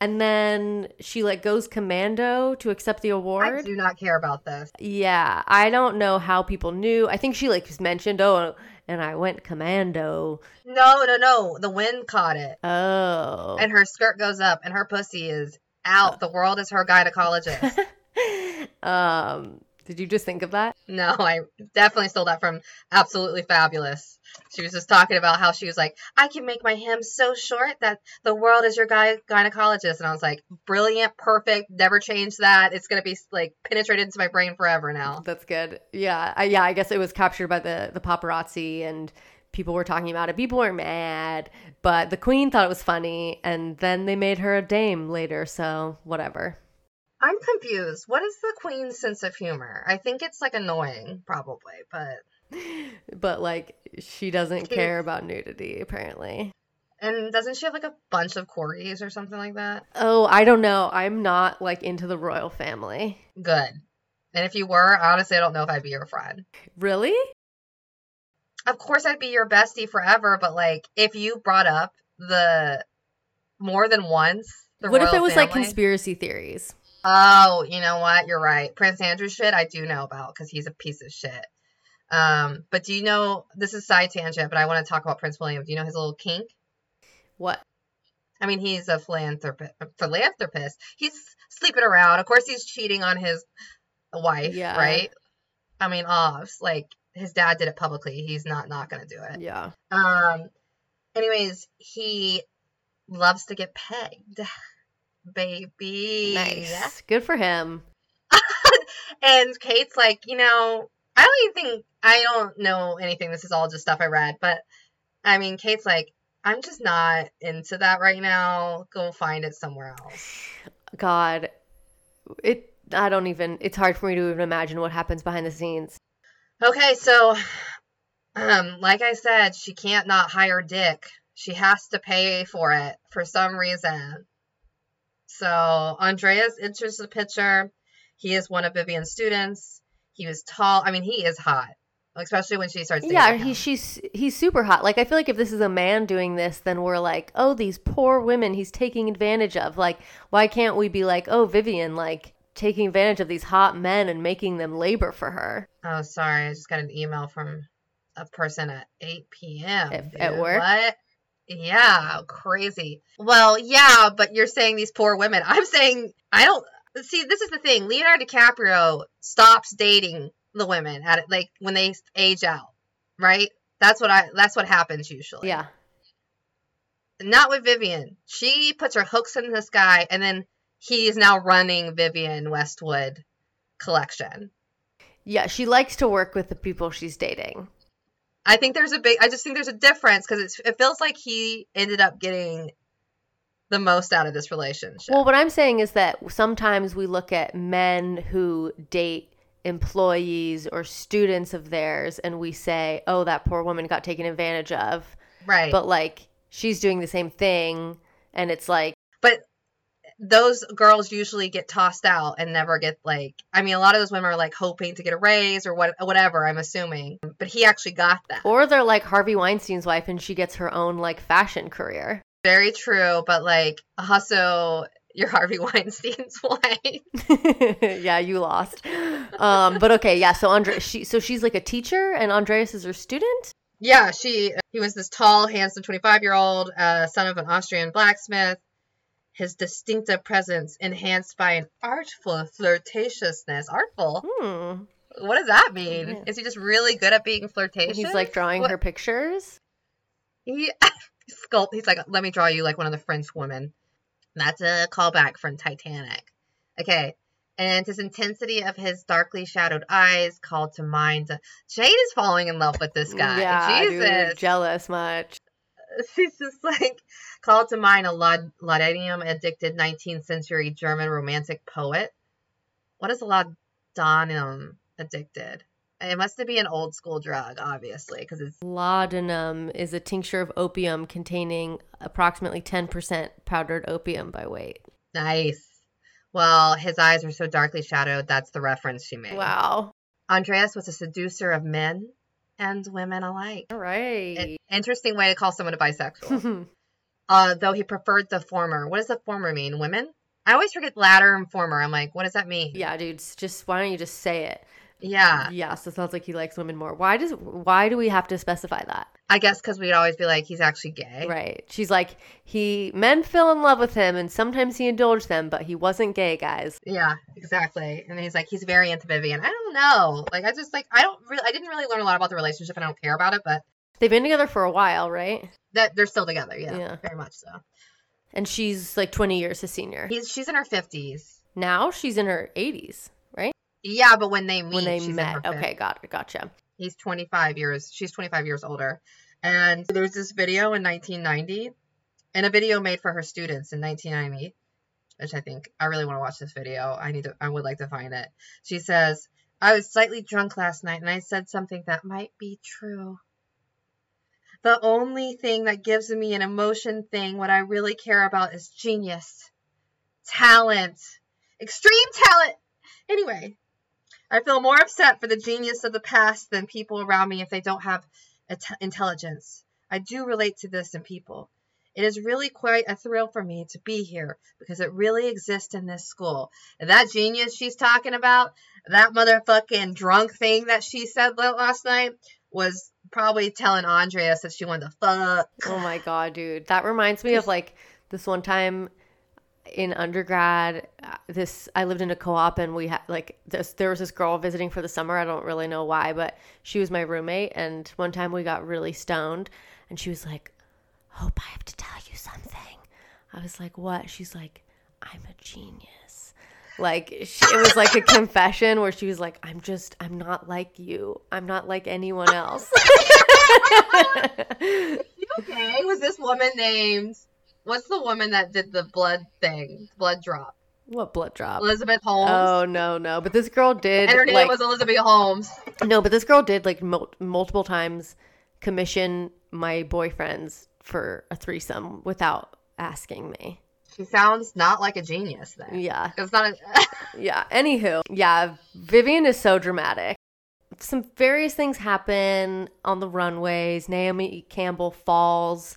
And then she like goes commando to accept the award. I do not care about this. Yeah, I don't know how people knew. I think she like mentioned, "Oh, and I went commando." No, no, no. The wind caught it. Oh. And her skirt goes up and her pussy is out. The world is her gynecologist. um, did you just think of that? No, I definitely stole that from Absolutely Fabulous. She was just talking about how she was like, I can make my hem so short that the world is your guy gynecologist. And I was like, brilliant, perfect, never change that. It's gonna be like penetrated into my brain forever now. That's good. Yeah, I, yeah. I guess it was captured by the the paparazzi and people were talking about it. People were mad, but the queen thought it was funny, and then they made her a dame later. So whatever. I'm confused. What is the queen's sense of humor? I think it's like annoying, probably, but but like she doesn't care about nudity apparently. And doesn't she have like a bunch of corgis or something like that? Oh, I don't know. I'm not like into the royal family. Good. And if you were, honestly, I don't know if I'd be your friend. Really? Of course, I'd be your bestie forever, but like, if you brought up the more than once, the what if it was like conspiracy theories? Oh, you know what? You're right. Prince Andrew shit, I do know about because he's a piece of shit. Um, but do you know this is side tangent, but I want to talk about Prince William. Do you know his little kink? What? I mean, he's a philanthropist. Philanthropist. He's sleeping around. Of course, he's cheating on his wife, Yeah. right? I mean, obs. Like his dad did it publicly. He's not not gonna do it. Yeah. Um. Anyways, he loves to get pegged, baby. Nice. Good for him. and Kate's like, you know, I don't even think I don't know anything. This is all just stuff I read, but I mean, Kate's like, I'm just not into that right now. Go find it somewhere else. God, it. I don't even. It's hard for me to even imagine what happens behind the scenes. Okay, so, um, like I said, she can't not hire Dick. She has to pay for it for some reason. So Andreas enters the picture. He is one of Vivienne's students. He was tall. I mean, he is hot, especially when she starts. Yeah, him. he she's he's super hot. Like I feel like if this is a man doing this, then we're like, oh, these poor women he's taking advantage of. Like, why can't we be like, oh, Vivienne, like taking advantage of these hot men and making them labor for her? Oh, sorry. I just got an email from a person at 8 p.m. At- at work? What? Yeah, crazy. Well, yeah, but you're saying these poor women. I'm saying I don't see. This is the thing. Leonardo DiCaprio stops dating the women at like when they age out, right? That's what I. That's what happens usually. Yeah, Not with Vivienne. She puts her hooks in the sky, and then he's now running Vivienne Westwood collection. yeah. She likes to work with the people she's dating. I think there's a big. I just think there's a difference because it feels like he ended up getting the most out of this relationship. Well, what I'm saying is that sometimes we look at men who date employees or students of theirs and we say, oh, that poor woman got taken advantage of. right, But like she's doing the same thing. And it's like, those girls usually get tossed out and never get like. I mean, a lot of those women are like hoping to get a raise or what, whatever. I'm assuming, but he actually got that. or they're like Harvey Weinstein's wife and she gets her own like fashion career. Very true, but like also. You're Harvey Weinstein's wife. yeah, you lost. Um, but okay, yeah. So Andre, she, so she's like a teacher, and Andreas is her student. Yeah, she he was this tall, handsome 25-year-old uh, son of an Austrian blacksmith. His distinctive presence enhanced by an artful flirtatiousness. Artful? Hmm. What does that mean? Yeah. Is he just really good at being flirtatious? He's like drawing What- her pictures. He sculpt. He's like, let me draw you like one of the French women. That's a callback from Titanic. Okay. And his intensity of his darkly shadowed eyes called to mind. Jane is falling in love with this guy. Yeah, Jesus. dude, jealous much. she's just like called to mind a laud- laudanum addicted 19th century German romantic poet. What is a laudanum addicted? It must be an old school drug, obviously, because it's Laudanum is a tincture of opium containing approximately 10% powdered opium by weight. nice. Well, his eyes were so darkly shadowed. That's the reference she made. Wow. Andreas was a seducer of men and women alike. All right. An interesting way to call someone a bisexual. uh, though he preferred the former. What does the former mean? Women? I always forget latter and former. I'm like, what does that mean? yeah, dude, just why don't you just say it? Yeah. Yeah, so it sounds like he likes women more. Why does why do we have to specify that? I guess because we'd always be like, he's actually gay. Right. She's like, he men fell in love with him and sometimes he indulged them, but he wasn't gay, guys. Yeah, exactly. And he's like, he's very into Vivienne. I don't know. Like, I just like, I don't really, I didn't really learn a lot about the relationship, and I don't care about it. But They've been together for a while, right? that they're still together. Yeah, Yeah. very much so. And she's like 20 years his senior. He's she's in her fifties. Now she's in her 80s, right? Yeah, but when they meet, When they met. Okay, got it. Gotcha. He's 25 years. She's 25 years older. And there was this video in 1990, and a video made for her students in 1990, which I think I really want to watch this video. I need to. I would like to find it. She says, "I was slightly drunk last night, and I said something that might be true. The only thing that gives me an emotion thing, what I really care about is genius, talent, extreme talent. Anyway, I feel more upset for the genius of the past than people around me if they don't have int- intelligence. I do relate to this in people. It is really quite a thrill for me to be here because it really exists in this school. And that genius she's talking about, that motherfucking drunk thing that she said last night, was probably telling Andreas that she wanted to fuck. Oh my god, dude. That reminds me of like this one time in undergrad. uh, This I lived in a co-op and we had like this there was this girl visiting for the summer. I don't really know why, but she was my roommate and one time we got really stoned and she was like, "Hope I have to tell you something." I was like, "What?" She's like, "I'm a genius." Like she, it was like a confession where she was like, "I'm just I'm not like you. I'm not like anyone else." Okay, was this woman named? What's the woman that did the blood thing, blood drop? what blood drop? Elizabeth Holmes. Oh no, no! But this girl did and her name like was Elizabeth Holmes. no, but this girl did like mul- multiple times commission my boyfriends for a threesome without asking me. She sounds not like a genius then. Yeah, It's not a. yeah. Anywho, yeah, Vivienne is so dramatic. Some various things happen on the runways. Naomi Campbell falls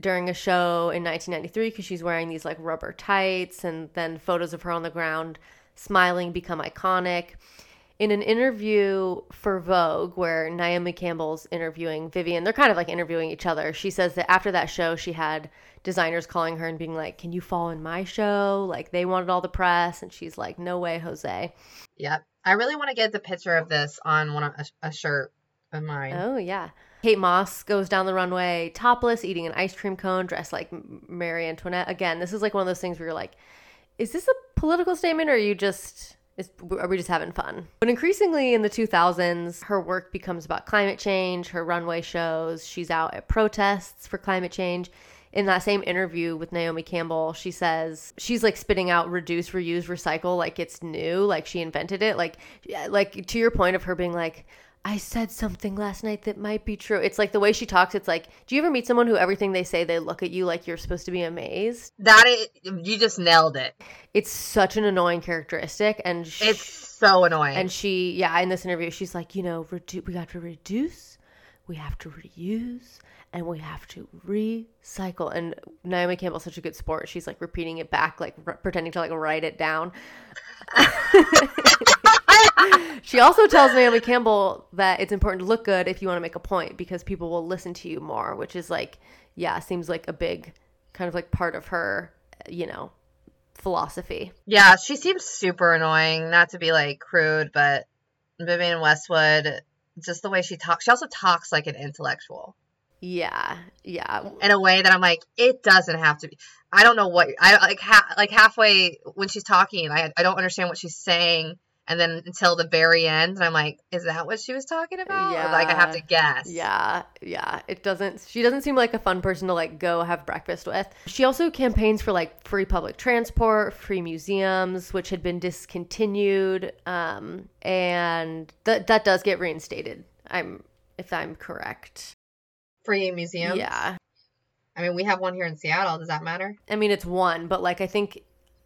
during a show in 1993 because she's wearing these like rubber tights, and then photos of her on the ground smiling become iconic. In an interview for Vogue, where Naomi Campbell's interviewing Vivienne, they're kind of like interviewing each other. She says that after that show, she had designers calling her and being like, Can you fall in my show? Like, they wanted all the press. And she's like, No way, Jose. yep. I really want to get the picture of this on one of, a, a shirt of mine. Oh, yeah. Kate Moss goes down the runway topless, eating an ice cream cone, dressed like Marie Antoinette. Again, this is like one of those things where you're like, is this a political statement or are you just, is, are we just having fun? But increasingly in the 2000s, her work becomes about climate change, her runway shows, she's out at protests for climate change. In that same interview with Naomi Campbell, she says she's like spitting out reduce, reuse, recycle like it's new, like she invented it. Like, like to your point of her being like, I said something last night that might be true. It's like the way she talks. It's like, do you ever meet someone who everything they say, they look at you like you're supposed to be amazed? That is, you just nailed it. It's such an annoying characteristic, and sh- It's so annoying. and she, yeah, in this interview, she's like, you know, redu- we got to reduce, we have to reuse, and we have to recycle. And Naomi Campbell's such a good sport. She's like repeating it back, like r- pretending to like write it down. she also tells Naomi Campbell that it's important to look good if you want to make a point because people will listen to you more, which is like, yeah, seems like a big kind of like part of her, you know, philosophy. yeah, she seems super annoying. Not to be like crude, but Vivienne Westwood, just the way she talks. She also talks like an intellectual Yeah, yeah. in a way that I'm like, it doesn't have to be. I don't know what I like. Ha, like halfway when she's talking, I I don't understand what she's saying, and then until the very end, and I'm like, is that what she was talking about? Or, like I have to guess. Yeah, yeah. It doesn't she doesn't seem like a fun person to like go have breakfast with. She also campaigns for like free public transport, free museums, which had been discontinued. Um and that that does get reinstated. I'm if I'm correct. Free museum. Yeah. I mean, we have one here in Seattle. Does that matter? I mean it's one, but like I think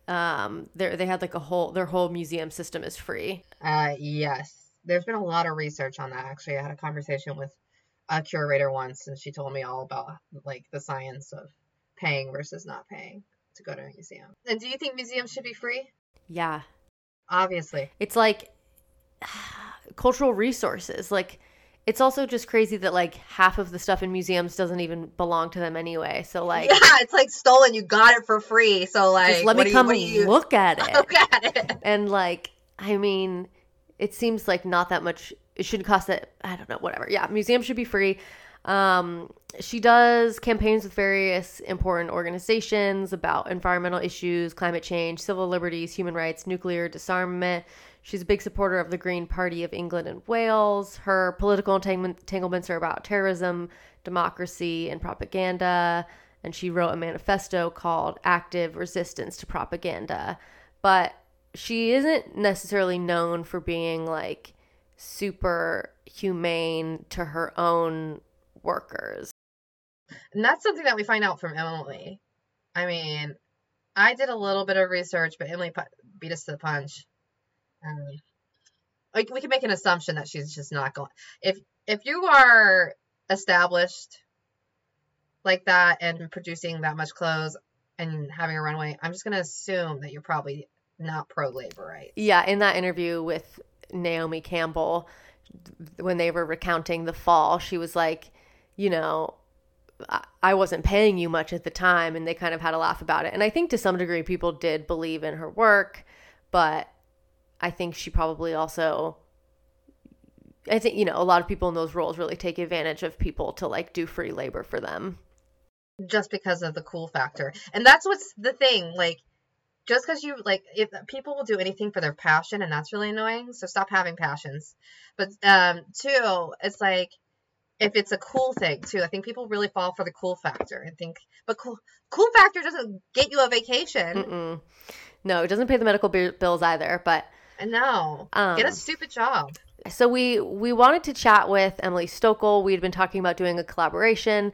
um they they had like a whole their whole museum system is free. Uh, yes. There's been a lot of research on that. Actually, I had a conversation with a curator once, and she told me all about like the science of paying versus not paying to go to a museum. And do you think museums should be free? Yeah. Obviously. it's like cultural resources like it's also just crazy that like half of the stuff in museums doesn't even belong to them anyway so like yeah, it's like stolen. You got it for free. So like, let me you- come you- look at it Look at it. and like i mean it seems like not that much it shouldn't cost that i don't know whatever yeah museums should be free um she does campaigns with various important organizations about environmental issues climate change civil liberties human rights nuclear disarmament she's a big supporter of the green party of england and wales her political entanglements are about terrorism democracy and propaganda and she wrote a manifesto called active resistance to propaganda but she isn't necessarily known for being like super humane to her own workers. And that's something that we find out from Emily. I mean, I did a little bit of research, but Emily beat us to the punch. Um, like we can make an assumption that she's just not going. If if you are established like that and producing that much clothes and having a runway, I'm just gonna assume that you're probably not pro labor right. Yeah, in that interview with Naomi Campbell, when they were recounting the fall, she was like, you know, I- I wasn't paying you much at the time, and they kind of had a laugh about it. And I think to some degree, people did believe in her work, but I think she probably also. I think, you know, a lot of people in those roles really take advantage of people to like do free labor for them. just because of the cool factor. And that's what's the thing. Like, just because you like, if people will do anything for their passion, and that's really annoying. So stop having passions. But um, two, it's like if it's a cool thing too. I think people really fall for the cool factor and think, but cool, cool factor doesn't get you a vacation. Mm-mm. No, it doesn't pay the medical bi- bills either, but No, Um, get a stupid job. so we we wanted to chat with Emily Stochl. We had been talking about doing a collaboration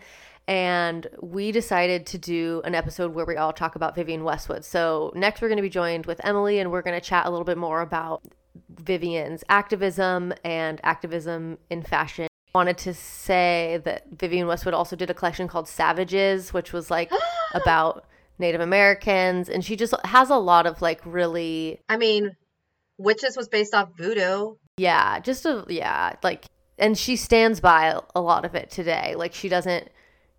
and we decided to do an episode where we all talk about Vivienne Westwood. So next we're going to be joined with Emily and we're going to chat a little bit more about Vivienne's activism and activism in fashion. Wanted to say that Vivienne Westwood also did a collection called Savages, which was like about Native Americans and she just has a lot of like really I mean, Witches was based off voodoo. yeah, just a yeah, like and she stands by a lot of it today. Like she doesn't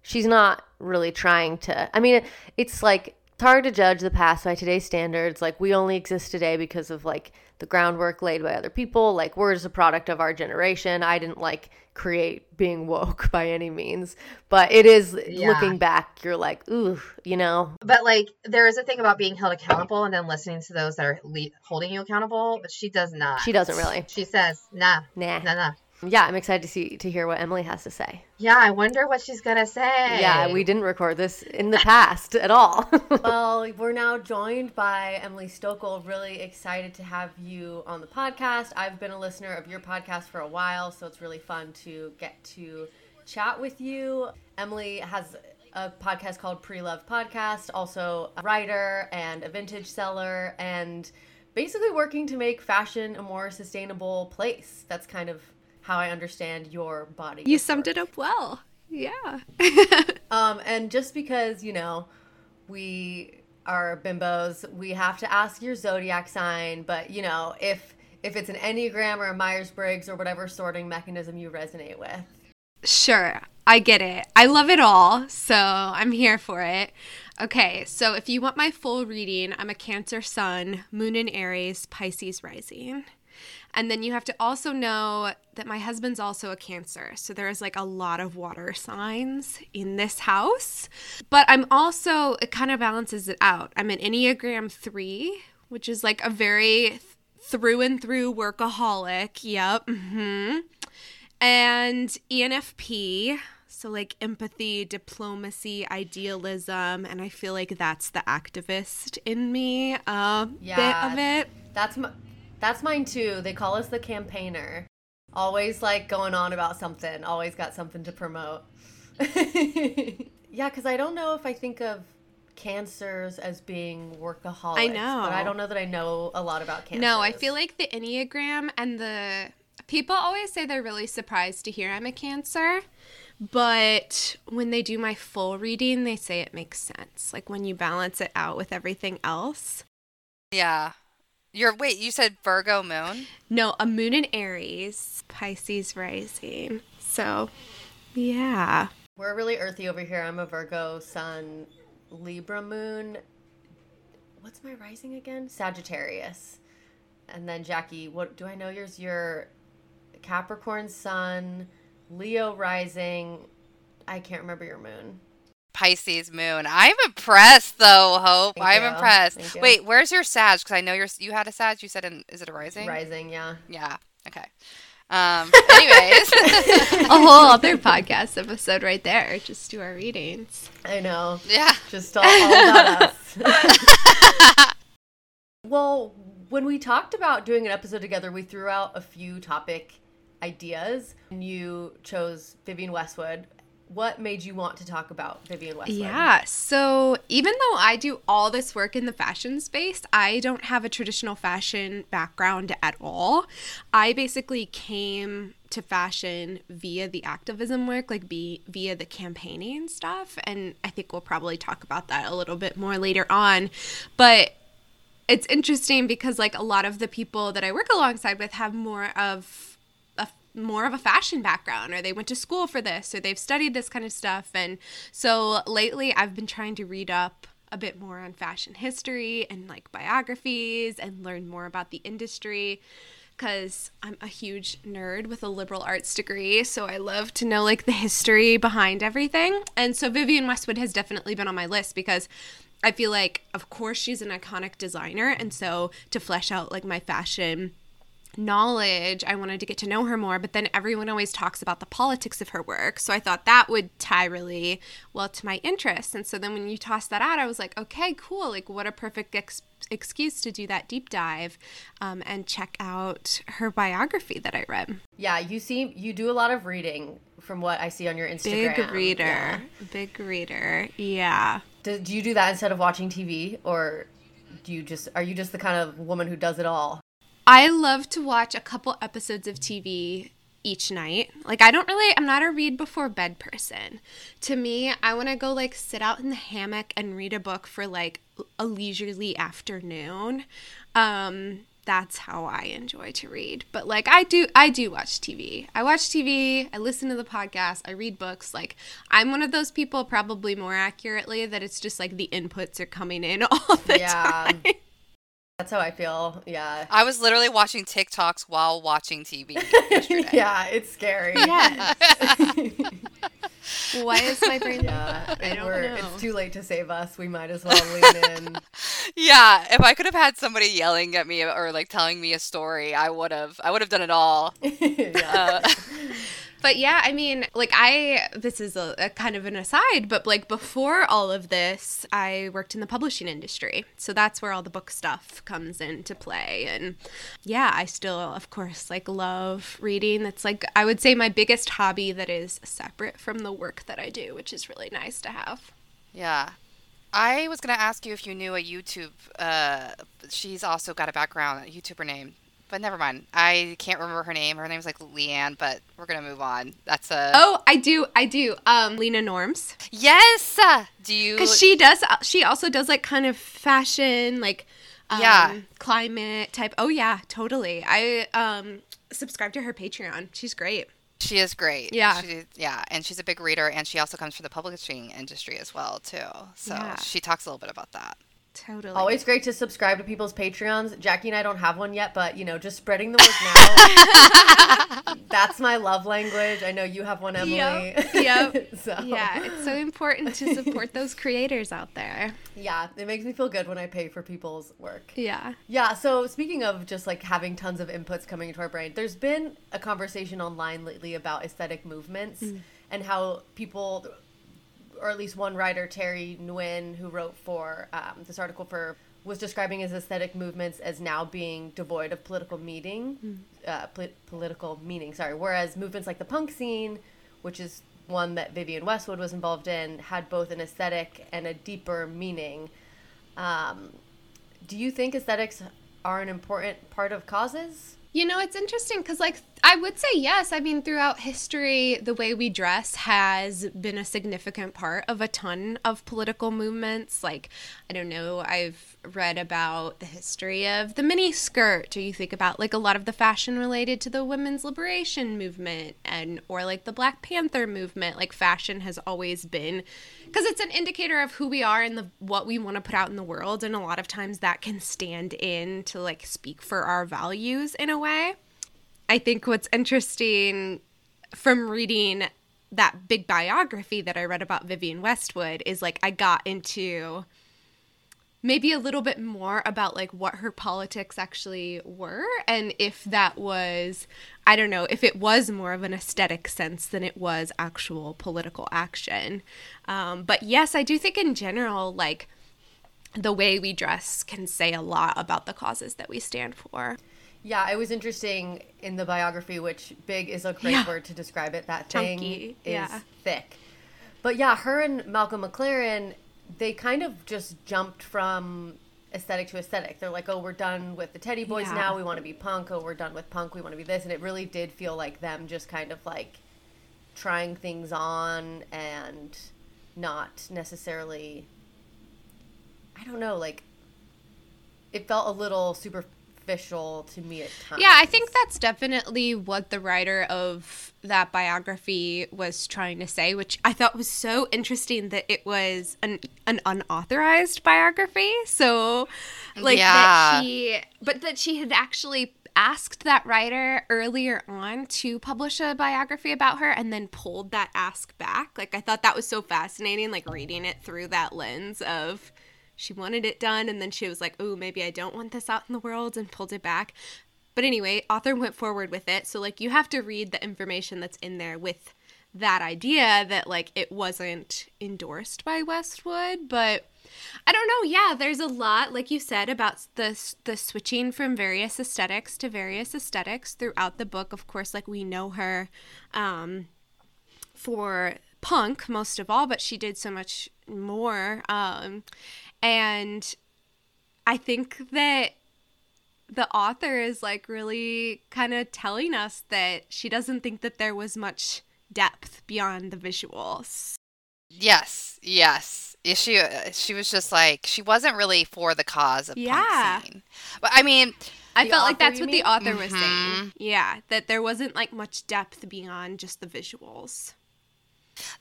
she's not really trying to I mean, it's like it's hard to judge the past by today's standards. Like we only exist today because of like the groundwork laid by other people. Like we're just a product of our generation. I didn't like create being woke by any means, but it is Yeah. looking back, you're like, ooh, you know, But like, there is a thing about being held accountable and then listening to those that are le- holding you accountable. But she does not. she doesn't really. She says, "Nah, Nah. nah, nah." Yeah, I'm excited to see to hear what Emily has to say. Yeah, I wonder what she's gonna say. Yeah, we didn't record this in the past at all. well, we're now joined by Emily Stochl. Really excited to have you on the podcast. I've been a listener of your podcast for a while, so it's really fun to get to chat with you. Emily has a podcast called Pre Love Podcast, also a writer and a vintage seller, and basically working to make fashion a more sustainable place. That's kind of how I understand your body. You summed it up well. Yeah. Um, and just because, you know, we are bimbos, we have to ask your zodiac sign, but you know, if if it's an Enneagram or a Myers-Briggs or whatever sorting mechanism you resonate with. Sure, I get it. I love it all, so I'm here for it. Okay, so if you want my full reading, I'm a Cancer Sun, Moon in Aries, Pisces rising. And then you have to also know that my husband's also a Cancer. So there's like a lot of water signs in this house. But I'm also, it kind of balances it out. I'm an Enneagram 3, which is like a very th- through and through workaholic. Yep. hmm and ENFP. So, like empathy, diplomacy, idealism, and I feel like that's the activist in me a Yeah. bit of it. That's my that's mine too. They call us the campaigner. Always like going on about something, always got something to promote. yeah, cuz I don't know if I think of cancers as being workaholics. I know. But I don't know that I know a lot about cancers. No, I feel like the Enneagram and the people always say they're really surprised to hear I'm a Cancer, but when they do my full reading, they say it makes sense. Like when you balance it out with everything else. Yeah. You're wait, you said Virgo moon? No, a moon in Aries, Pisces rising. So, yeah. We're really earthy over here. I'm a Virgo sun, Libra moon. What's my rising again? Sagittarius. And then Jackie, what do I know yours? Your Capricorn sun, Leo rising. I can't remember your moon. Pisces moon. I'm impressed though, Hope. Thank I'm you. impressed. Wait, where's your Sag? Because I know you're you had a Sag. You said in is it a rising? Rising, yeah. Yeah. Okay. Um. Anyways. a whole other podcast episode right there. Just do our readings. I know. yeah. Just all, all about us. well, when we talked about doing an episode together, we threw out a few topic ideas. And you chose Vivienne Westwood what made you want to talk about Vivienne Westwood? Yeah. So even though I do all this work in the fashion space, I don't have a traditional fashion background at all. I basically came to fashion via the activism work, like be via the campaigning stuff. And I think we'll probably talk about that a little bit more later on. But it's interesting because like a lot of the people that I work alongside with have more of more of a fashion background or they went to school for this or they've studied this kind of stuff. And so lately I've been trying to read up a bit more on fashion history and like biographies and learn more about the industry because I'm a huge nerd with a liberal arts degree, so I love to know like the history behind everything. And so Vivienne Westwood has definitely been on my list because I feel like, of course, she's an iconic designer, and so to flesh out like my fashion knowledge, I wanted to get to know her more. But then everyone always talks about the politics of her work, so I thought that would tie really well to my interests. And so then when you tossed that out, I was like, okay, cool. Like, what a perfect ex- excuse to do that deep dive um, and check out her biography that I read. Yeah, you seem you do a lot of reading from what I see on your Instagram. Big reader, Yeah. big reader. Yeah. Do, do you do that instead of watching TV, or do you just are you just the kind of woman who does it all? I love to watch a couple episodes of TV each night. Like I don't really I'm not a read before bed person. To me, I want to go like sit out in the hammock and read a book for like a leisurely afternoon. Um that's how I enjoy to read. But like I do I do watch TV. I watch TV, I listen to the podcast, I read books. Like I'm one of those people probably more accurately that it's just like the inputs are coming in all the Yeah. time. That's how I feel. Yeah. I was literally watching TikToks while watching TV yeah, it's scary. Yes. Why is my brain Yeah, and don't we're, know. it's too late to save us. We might as well lean in. Yeah, if I could have had somebody yelling at me or like telling me a story, I would have. I would have done it all. yeah. Uh, But yeah, I mean, like I this is a, a kind of an aside, but like before all of this, I worked in the publishing industry. So that's where all the book stuff comes into play. And yeah, I still of course like love reading. That's like I would say my biggest hobby that is separate from the work that I do, which is really nice to have. yeah. I was gonna ask you if you knew a YouTube. Uh, she's also got a background, a YouTuber name, but never mind. I can't remember her name. Her name's like Leanne, but we're gonna move on. That's a Oh, I do. I do. Um Leena Norms. yes. Do you? Because she does, she also does like kind of fashion, like um, Yeah. climate type. Oh yeah, totally. I um subscribe to her Patreon. She's great. She is great. Yeah. She, yeah, and she's a big reader, and she also comes from the publishing industry as well too. So Yeah. she talks a little bit about that. Totally. Always great to subscribe to people's Patreons. Jackie and I don't have one yet, but you know, just spreading the word now. that's my love language. I know you have one, Emily. Yep, yep. so, Yeah, it's so important to support those creators out there. yeah, it makes me feel good when I pay for people's work. Yeah. Yeah, so speaking of just like having tons of inputs coming into our brain, there's been a conversation online lately about aesthetic movements mm. and how people, or at least one writer, Terry Nguyen, who wrote for um, this article for, was describing his aesthetic movements as now being devoid of political meaning, uh, poli- political meaning. Sorry, whereas movements like the punk scene, which is one that Vivienne Westwood was involved in, had both an aesthetic and a deeper meaning. Um, do you think aesthetics are an important part of causes? You know, it's interesting because, like, I would say yes. I mean, throughout history, the way we dress has been a significant part of a ton of political movements. Like, I don't know, I've read about the history of the mini skirt, or you think about like a lot of the fashion related to the women's liberation movement, and or like the Black Panther movement. Like, fashion has always been because it's an indicator of who we are and the what we want to put out in the world, and a lot of times that can stand in to like speak for our values in a way. I think what's interesting from reading that big biography that I read about Vivienne Westwood is like I got into maybe a little bit more about like what her politics actually were and if that was I don't know if it was more of an aesthetic sense than it was actual political action. Um, but yes, I do think in general like the way we dress can say a lot about the causes that we stand for. Yeah, it was interesting in the biography, which big is a great Yeah. word to describe it. That thing Chunky, is yeah. thick. But yeah, her and Malcolm McLaren, they kind of just jumped from aesthetic to aesthetic. They're like, oh, we're done with the Teddy Boys Yeah. now. We want to be punk. Oh, we're done with punk. We want to be this. And it really did feel like them just kind of like trying things on and not necessarily. I don't know. Like, it felt a little superficial to me at times. Yeah, I think that's definitely what the writer of that biography was trying to say, which I thought was so interesting that it was an an unauthorized biography. So, like that she, but that she had actually asked that writer earlier on to publish a biography about her and then pulled that ask back. Like I thought that was so fascinating like reading it through that lens of she wanted it done and then she was like, "Oh, maybe I don't want this out in the world" and pulled it back. But anyway, author went forward with it. So like you have to read the information that's in there with that idea that like it wasn't endorsed by Westwood, but I don't know. Yeah, there's a lot like you said about the the switching from various aesthetics to various aesthetics throughout the book. Of course, like we know her um for punk most of all, but she did so much more um and I think that the author is like really kind of telling us that she doesn't think that there was much depth beyond the visuals. Yes, yes. She uh, she was just like she wasn't really for the cause of Yeah. But I mean, I The felt like that's what the mean? author was saying. Mhm. Yeah, that there wasn't like much depth beyond just the visuals.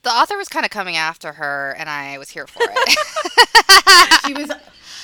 The author was kind of coming after her, and I was here for it. she was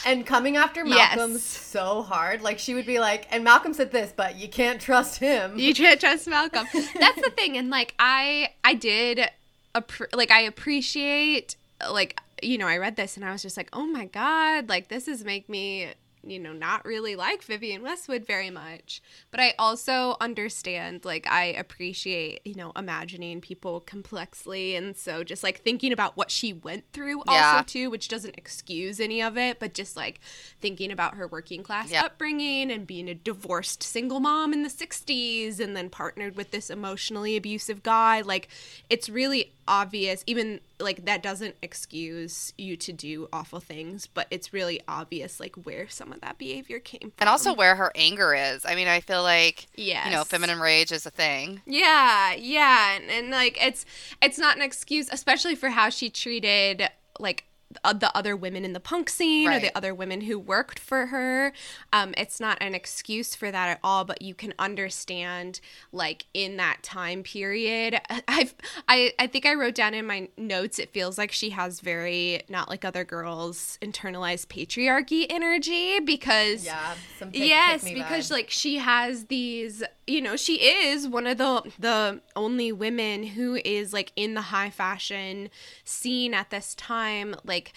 and coming after Yes. Malcolm so hard. Like she would be like, and Malcolm said this, but you can't trust him. You can't trust Malcolm. That's the thing, and like I, I did, appre- like I appreciate, like you know, I read this and I was just like, oh my god, like this is make me, you know, not really like Vivienne Westwood very much. But I also understand, like I appreciate, you know, imagining people complexly, and so just like thinking about what she went through Yeah. also too, which doesn't excuse any of it, but just like thinking about her working class Yeah. upbringing and being a divorced single mom in the 60s and then partnered with this emotionally abusive guy like it's really obvious even like that doesn't excuse you to do awful things but it's really obvious like where some of that behavior came from and also where her anger is. I mean, I feel like you know, feminine rage is a thing. Yeah, yeah, and, and like it's it's not an excuse, especially for how she treated like the other women in the punk scene or the other women who worked for her. Um, it's not an excuse for that at all, but you can understand like in that time period. I've I I think I wrote down in my notes. It feels like she has very not like other girls internalized patriarchy energy because Yeah, yes because like she has these you know she is one of the the only women who is like in the high fashion scene at this time like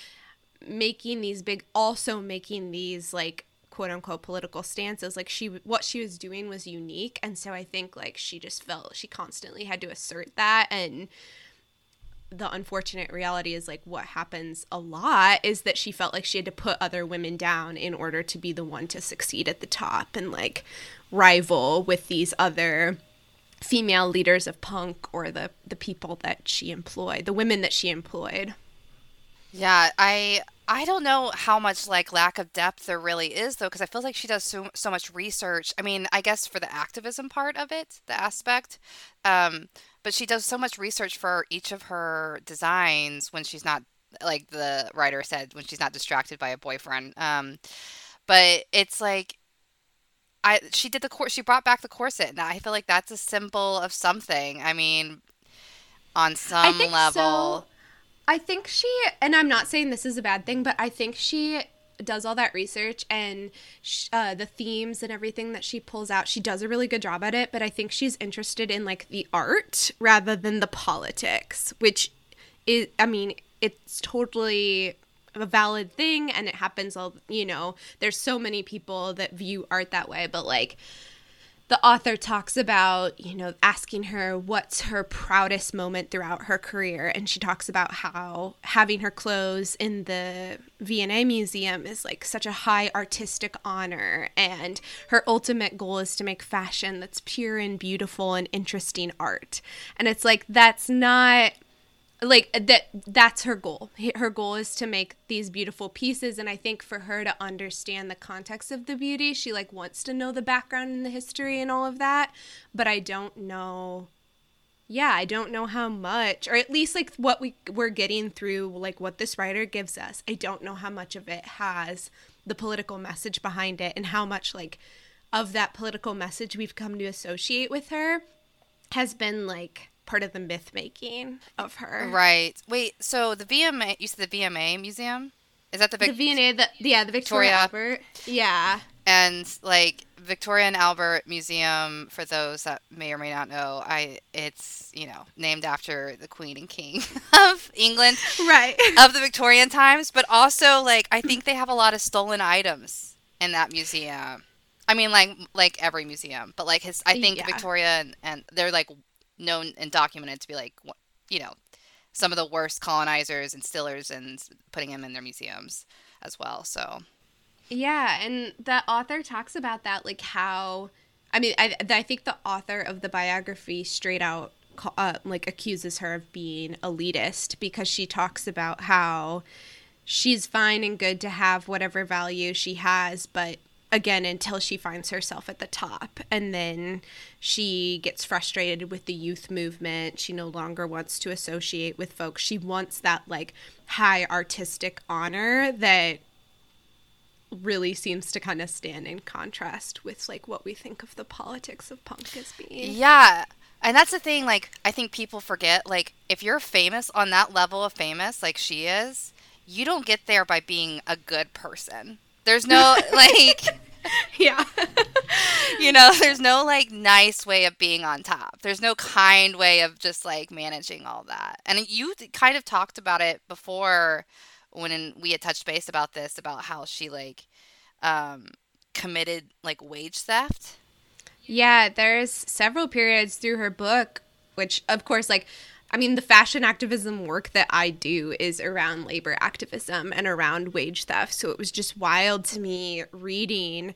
making these big also making these like quote unquote political stances. Like she what she was doing was unique. And so i think like she just felt she constantly had to assert that and the unfortunate reality is like what happens a lot is that she felt like she had to put other women down in order to be the one to succeed at the top and like rival with these other female leaders of punk or the the people that she employed the women that she employed Yeah, I I don't know how much like lack of depth there really is though, because I feel like she does so so much research. I mean, I guess for the activism part of it, the aspect, um, but she does so much research for each of her designs when she's not like the writer said when she's not distracted by a boyfriend. Um, but it's like. I she did the course she brought back the corset and I feel like that's a symbol of something. I mean on some think level. so. I think she, and I'm not saying this is a bad thing, but I think she does all that research and sh- uh, the themes and everything that she pulls out. She does a really good job at it, but I think she's interested in like the art rather than the politics, which is, I mean, it's totally a valid thing and it happens all, you know, there's so many people that view art that way, but like, the author talks about, you know, asking her what's her proudest moment throughout her career. And she talks about how having her clothes in the V&A Museum is like such a high artistic honor. And her ultimate goal is to make fashion that's pure and beautiful and interesting art. And it's like, that's not like uh, that that's her goal. Her goal is to make these beautiful pieces and i think for her to understand the context of the beauty she like wants to know the background and the history and all of that but i don't know yeah i don't know how much or at least like what we we're getting through like what this writer gives us. I don't know how much of it has the political message behind it and how much like of that political message we've come to associate with her has been like part of the myth making of her Right. Wait. So the VMA, you said the VMA museum, is that the the Vic- V&A, the yeah, the Victoria, Victoria. Albert. Yeah. and like Victoria and Albert Museum for those that may or may not know, I it's you know named after the Queen and King of England Right. of the Victorian times, but also like I think they have a lot of stolen items in that museum. I mean, like like every museum, but like his, I think Yeah. Victoria and, and they're like known and documented to be like you know some of the worst colonizers and stillers and putting them in their museums as well. So Yeah, and the author talks about that, like how, I mean, I, I think the author of the biography straight out, uh, like, accuses her of being elitist because she talks about how she's fine and good to have whatever value she has, but again, until she finds herself at the top. And then she gets frustrated with the youth movement. She no longer wants to associate with folks. She wants that, like, high artistic honor that really seems to kind of stand in contrast with like what we think of the politics of punk as being. Yeah. And that's the thing, like, I think people forget, like, if you're famous on that level of famous, like she is, you don't get there by being a good person. There's no, like, Yeah. you know, there's no, like, nice way of being on top. There's no kind way of just, like, managing all that. And you kind of talked about it before when in- we had touched base about this, about how she, like, um, committed, like, wage theft. yeah, there's several periods through her book which of course like I mean the fashion activism work that I do is around labor activism and around wage theft. So it was just wild to me reading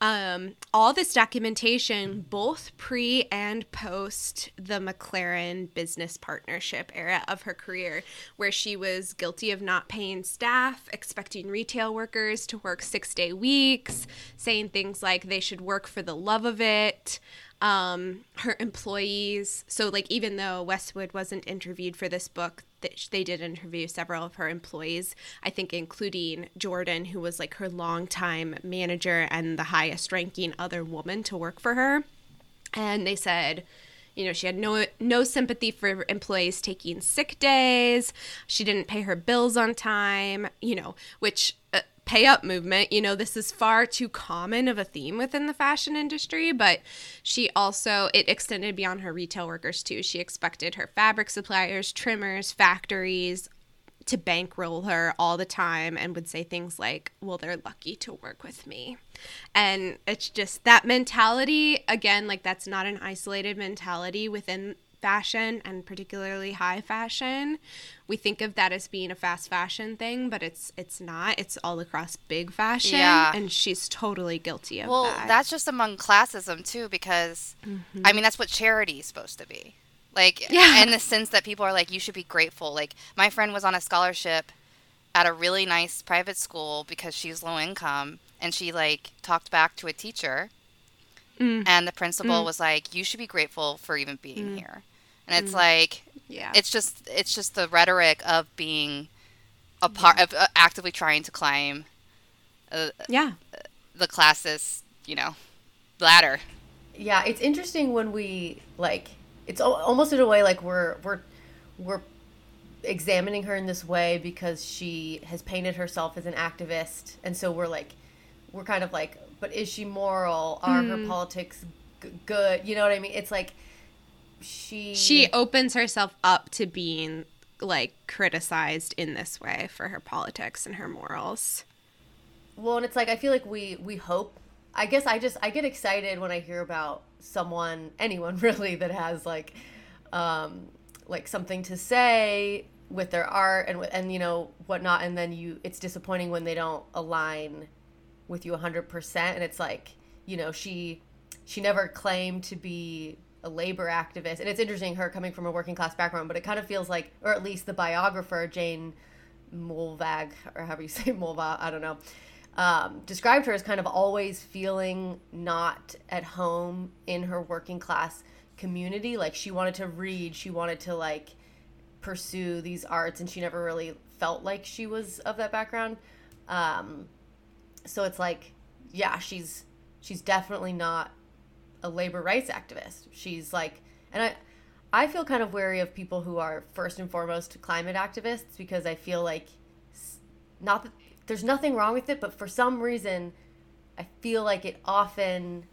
um, all this documentation, both pre and post the McLaren business partnership era of her career, where she was guilty of not paying staff, expecting retail workers to work six day weeks, saying things like they should work for the love of it. Um, her employees, so like even though Westwood wasn't interviewed for this book, they did interview several of her employees, I think including Jordan, who was like her longtime manager and the highest ranking other woman to work for her. And they said, you know, she had no no sympathy for employees taking sick days. She didn't pay her bills on time, you know, which uh, pay up movement, you know, this is far too common of a theme within the fashion industry, but she also it extended beyond her retail workers too. She expected her fabric suppliers, trimmers, factories to bankroll her all the time and would say things like, Well, they're lucky to work with me. And it's just that mentality, again, like that's not an isolated mentality within fashion and particularly high fashion. We think of that as being a fast fashion thing, but it's it's not. It's all across big fashion. Yeah. And she's totally guilty of Well, that. that's just among classism too, because mm-hmm. I mean that's what charity is supposed to be. Like Yeah. in the sense that people are like, you should be grateful. Like my friend was on a scholarship at a really nice private school because she's low income, and she like talked back to a teacher, Mm. and the principal mm. was like, you should be grateful for even being mm. here. And it's like yeah. it's just it's just the rhetoric of being a part of uh, actively trying to climb uh, yeah. the classist, you know, ladder. yeah it's interesting when we like it's al- almost in a way like we're we're we're examining her in this way because she has painted herself as an activist and so we're like we're kind of like but is she moral are her politics g- good you know what i mean it's like she She opens herself up to being like criticized in this way for her politics and her morals. Well, and it's like I feel like we we hope. I guess I just I get excited when I hear about someone, anyone really, that has like, um, like something to say with their art and and you know whatnot, and then you it's disappointing when they don't align with you hundred percent, and it's like you know she she never claimed to be a labor activist. And it's interesting her coming from a working class background, but it kind of feels like, or at least the biographer Jane Mulvagh, or however you say Mulva, I don't know, um, described her as kind of always feeling not at home in her working class community. Like she wanted to read, she wanted to like pursue these arts, and she never really felt like she was of that background. Um, so it's like, yeah, she's she's definitely not a labor rights activist. She's like, and I, I feel kind of wary of people who are first and foremost climate activists because I feel like, not that there's nothing wrong with it, but for some reason, I feel like it often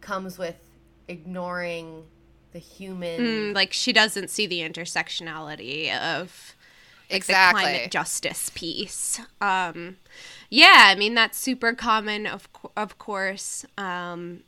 comes with ignoring the human. Mm, like she doesn't see the intersectionality of like, Exactly. the climate justice piece. Um, yeah, I mean that's super common, of of course. Um, y-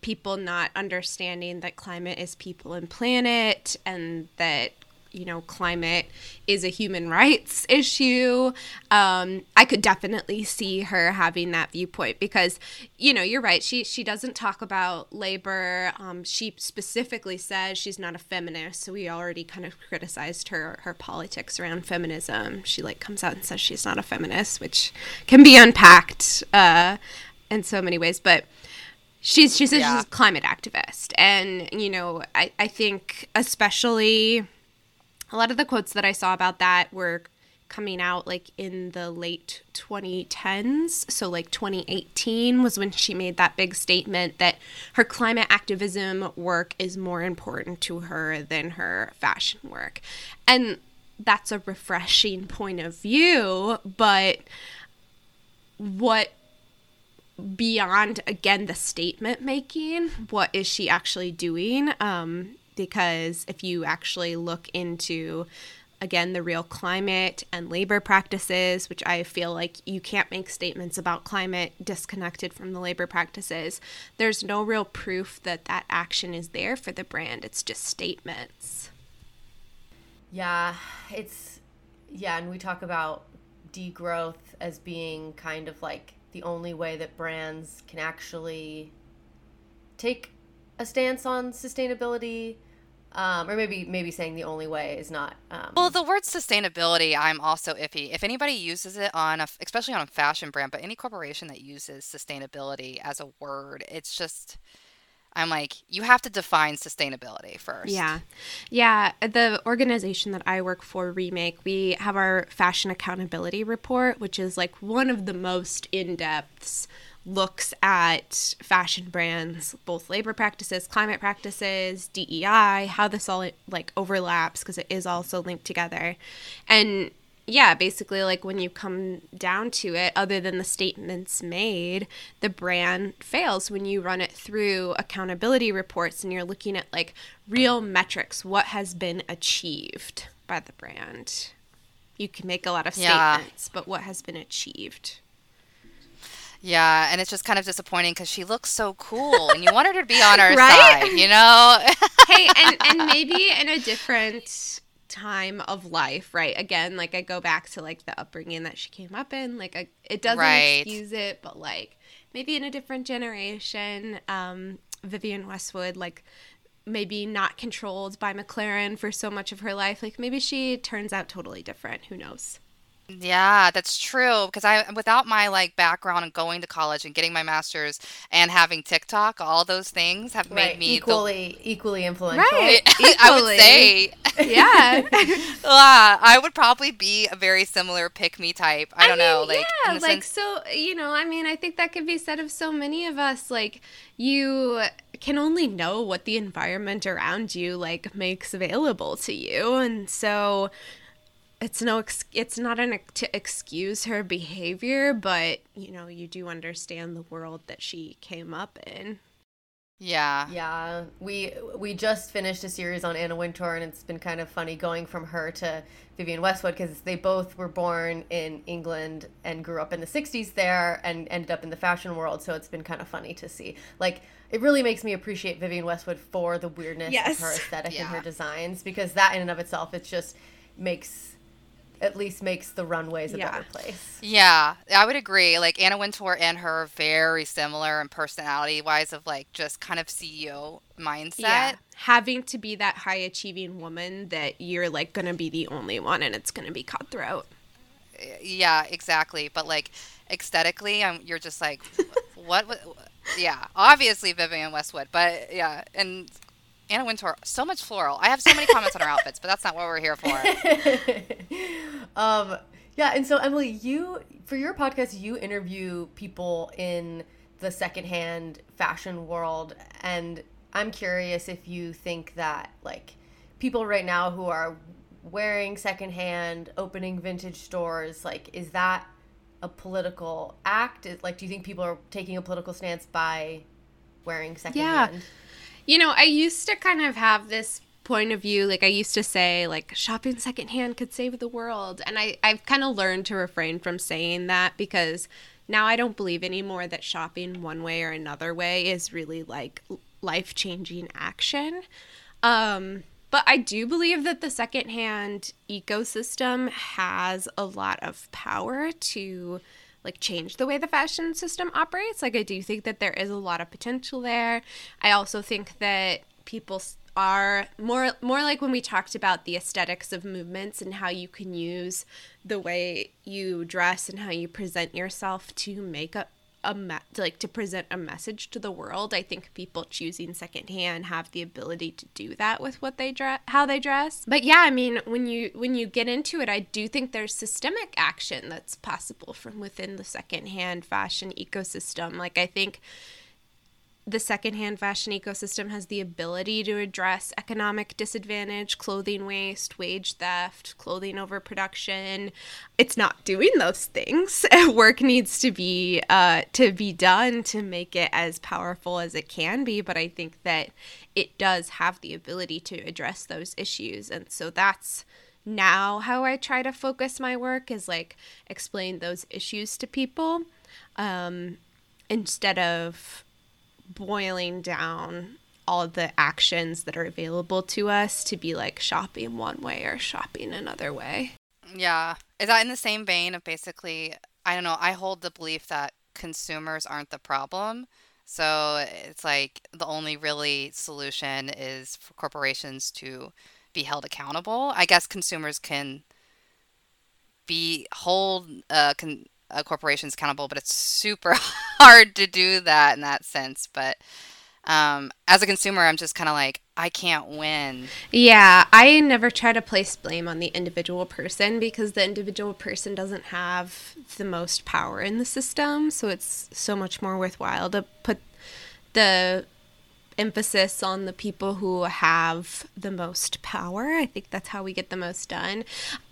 people not understanding that climate is people and planet, and that you know climate is a human rights issue. Um, I could definitely see her having that viewpoint because you know you're right. She she doesn't talk about labor. Um, she specifically says she's not a feminist, so we already kind of criticized her her politics around feminism. She like comes out and says she's not a feminist, which can be unpacked uh, in so many ways, but she's she's a, Yeah. she's a climate activist. And you know I, I think especially a lot of the quotes that i saw about that were coming out like in the late 2010s so like 2018 was when she made that big statement that her climate activism work is more important to her than her fashion work. And that's a refreshing point of view but what beyond again the statement making what is she actually doing? Um because if you actually look into again the real climate and labor practices which i feel like you can't make statements about climate disconnected from the labor practices there's no real proof that that action is there for the brand. It's just statements. Yeah, it's yeah, and we talk about degrowth as being kind of like the only way that brands can actually take a stance on sustainability. Um, or maybe maybe saying the only way is not. Um, Well, the word sustainability, I'm also iffy. If anybody uses it on a, especially on a fashion brand, but any corporation that uses sustainability as a word, it's just, I'm like, you have to define sustainability first. Yeah. Yeah. The organization that I work for, Remake, we have our fashion accountability report, which is like one of the most in depth looks at fashion brands, both labor practices, climate practices, DEI, how this all like overlaps because it is also linked together. And yeah, basically, like when you come down to it, other than the statements made, the brand fails when you run it through accountability reports and you're looking at like real metrics, what has been achieved by the brand. You can make a lot of Yeah. statements, but what has been achieved? Yeah, and it's just kind of disappointing because she looks so cool, and you want her to be on our Right? side, you know? hey, and and maybe in a different time of life, right? Again, like I go back to like the upbringing that she came up in. Like I, it doesn't Right. excuse it, but like maybe in a different generation, um, Vivienne Westwood, like maybe not controlled by McLaren for so much of her life. Like maybe she turns out totally different. Who knows? Yeah, that's true. Because I, without my like background and going to college and getting my master's and having TikTok, all those things have made right, me the- equally equally influential. Right. I would Equally. say, Yeah. uh, I would probably be a very similar pick me type. I don't know, mean, like yeah, in the like sense- so you know i mean i think that could be said of so many of us like you can only know what the environment around you like makes available to you and so it's no ex- it's not an ex- to excuse her behavior but you know you do understand the world that she came up in yeah, Yeah, we we just finished a series on Anna Wintour, and it's been kind of funny going from her to Vivienne Westwood because they both were born in England and grew up in the '60s there, and ended up in the fashion world. So it's been kind of funny to see. Like, it really makes me appreciate Vivienne Westwood for the weirdness Yes. of her aesthetic and her designs because that in and of itself, it just makes at least makes the runways a Yeah. better place. Yeah, I would agree. Like Anna Wintour and her are very similar in personality wise of like just kind of CEO mindset. Yeah. Having to be that high achieving woman that you're like going to be the only one and it's going to be cutthroat. Yeah, exactly. But like aesthetically, um, you're just like, what, what? Yeah, obviously Vivienne Westwood, but yeah, and Anna Wintour, so much floral. I have so many comments on her outfits, but that's not what we're here for. um, yeah, and so Emily, you for your podcast, you interview people in the secondhand fashion world, and I'm curious if you think that like people right now who are wearing secondhand, opening vintage stores, like is that a political act? Like, do you think people are taking a political stance by wearing secondhand? You know, I used to kind of have this point of view like I used to say like shopping secondhand could save the world and I I've kind of learned to refrain from saying that because now I don't believe anymore that shopping one way or another way is really like life-changing action. Um but I do believe that the secondhand ecosystem has a lot of power to like change the way the fashion system operates. Like I do think that there is a lot of potential there. I also think that people are more more like when we talked about the aesthetics of movements and how you can use the way you dress and how you present yourself to make a a me- like to present a message to the world. I think people choosing secondhand have the ability to do that with what they dress, how they dress. But yeah, I mean, when you when you get into it, I do think there's systemic action that's possible from within the secondhand fashion ecosystem. Like I think the secondhand fashion ecosystem has the ability to address economic disadvantage, clothing waste, wage theft, clothing overproduction. It's not doing those things. Work needs to be uh, to be done to make it as powerful as it can be. But I think that it does have the ability to address those issues, and so that's now how I try to focus my work is like explain those issues to people um, instead of boiling down all the actions that are available to us to be like shopping one way or shopping another way. Yeah. Is that in the same vein of basically, I don't know, I hold the belief that consumers aren't the problem. So it's like the only really solution is for corporations to be held accountable. I guess consumers can be hold uh, con- uh, corporations accountable, but it's super hard to do that in that sense. But um, as a consumer, I'm just kind of like, I can't win. Yeah, I never try to place blame on the individual person because the individual person doesn't have the most power in the system. So it's so much more worthwhile to put the emphasis on the people who have the most power. I think that's how we get the most done.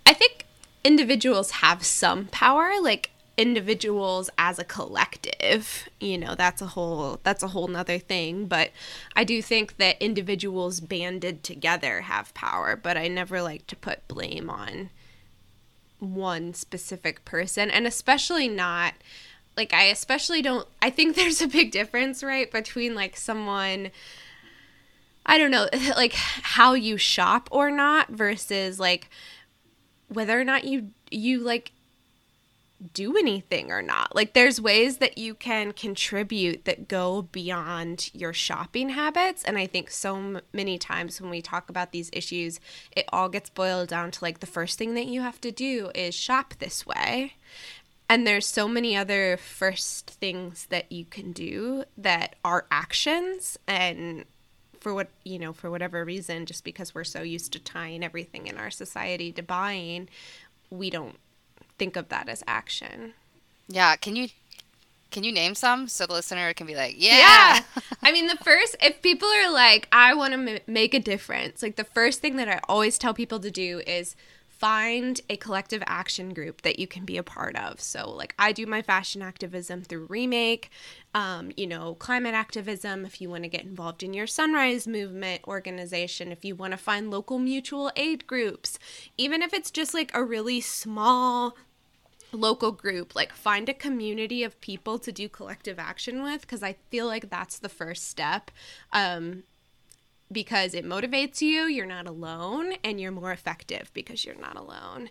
I think individuals have some power, like individuals as a collective you know that's a whole that's a whole nother thing but i do think that individuals banded together have power but i never like to put blame on one specific person and especially not like i especially don't i think there's a big difference right between like someone i don't know like how you shop or not versus like whether or not you you like do anything or not. Like there's ways that you can contribute that go beyond your shopping habits and I think so m- many times when we talk about these issues it all gets boiled down to like the first thing that you have to do is shop this way. And there's so many other first things that you can do that are actions and for what you know for whatever reason just because we're so used to tying everything in our society to buying we don't think of that as action Yeah. Can you can you name some so the listener can be like, yeah. yeah i mean the first if people are like i want to m- make a difference like the first thing that i always tell people to do is find a collective action group that you can be a part of so like i do my fashion activism through remake um, you know climate activism if you want to get involved in your sunrise movement organization if you want to find local mutual aid groups even if it's just like a really small local group like find a community of people to do collective action with because i feel like that's the first step um, because it motivates you you're not alone and you're more effective because you're not alone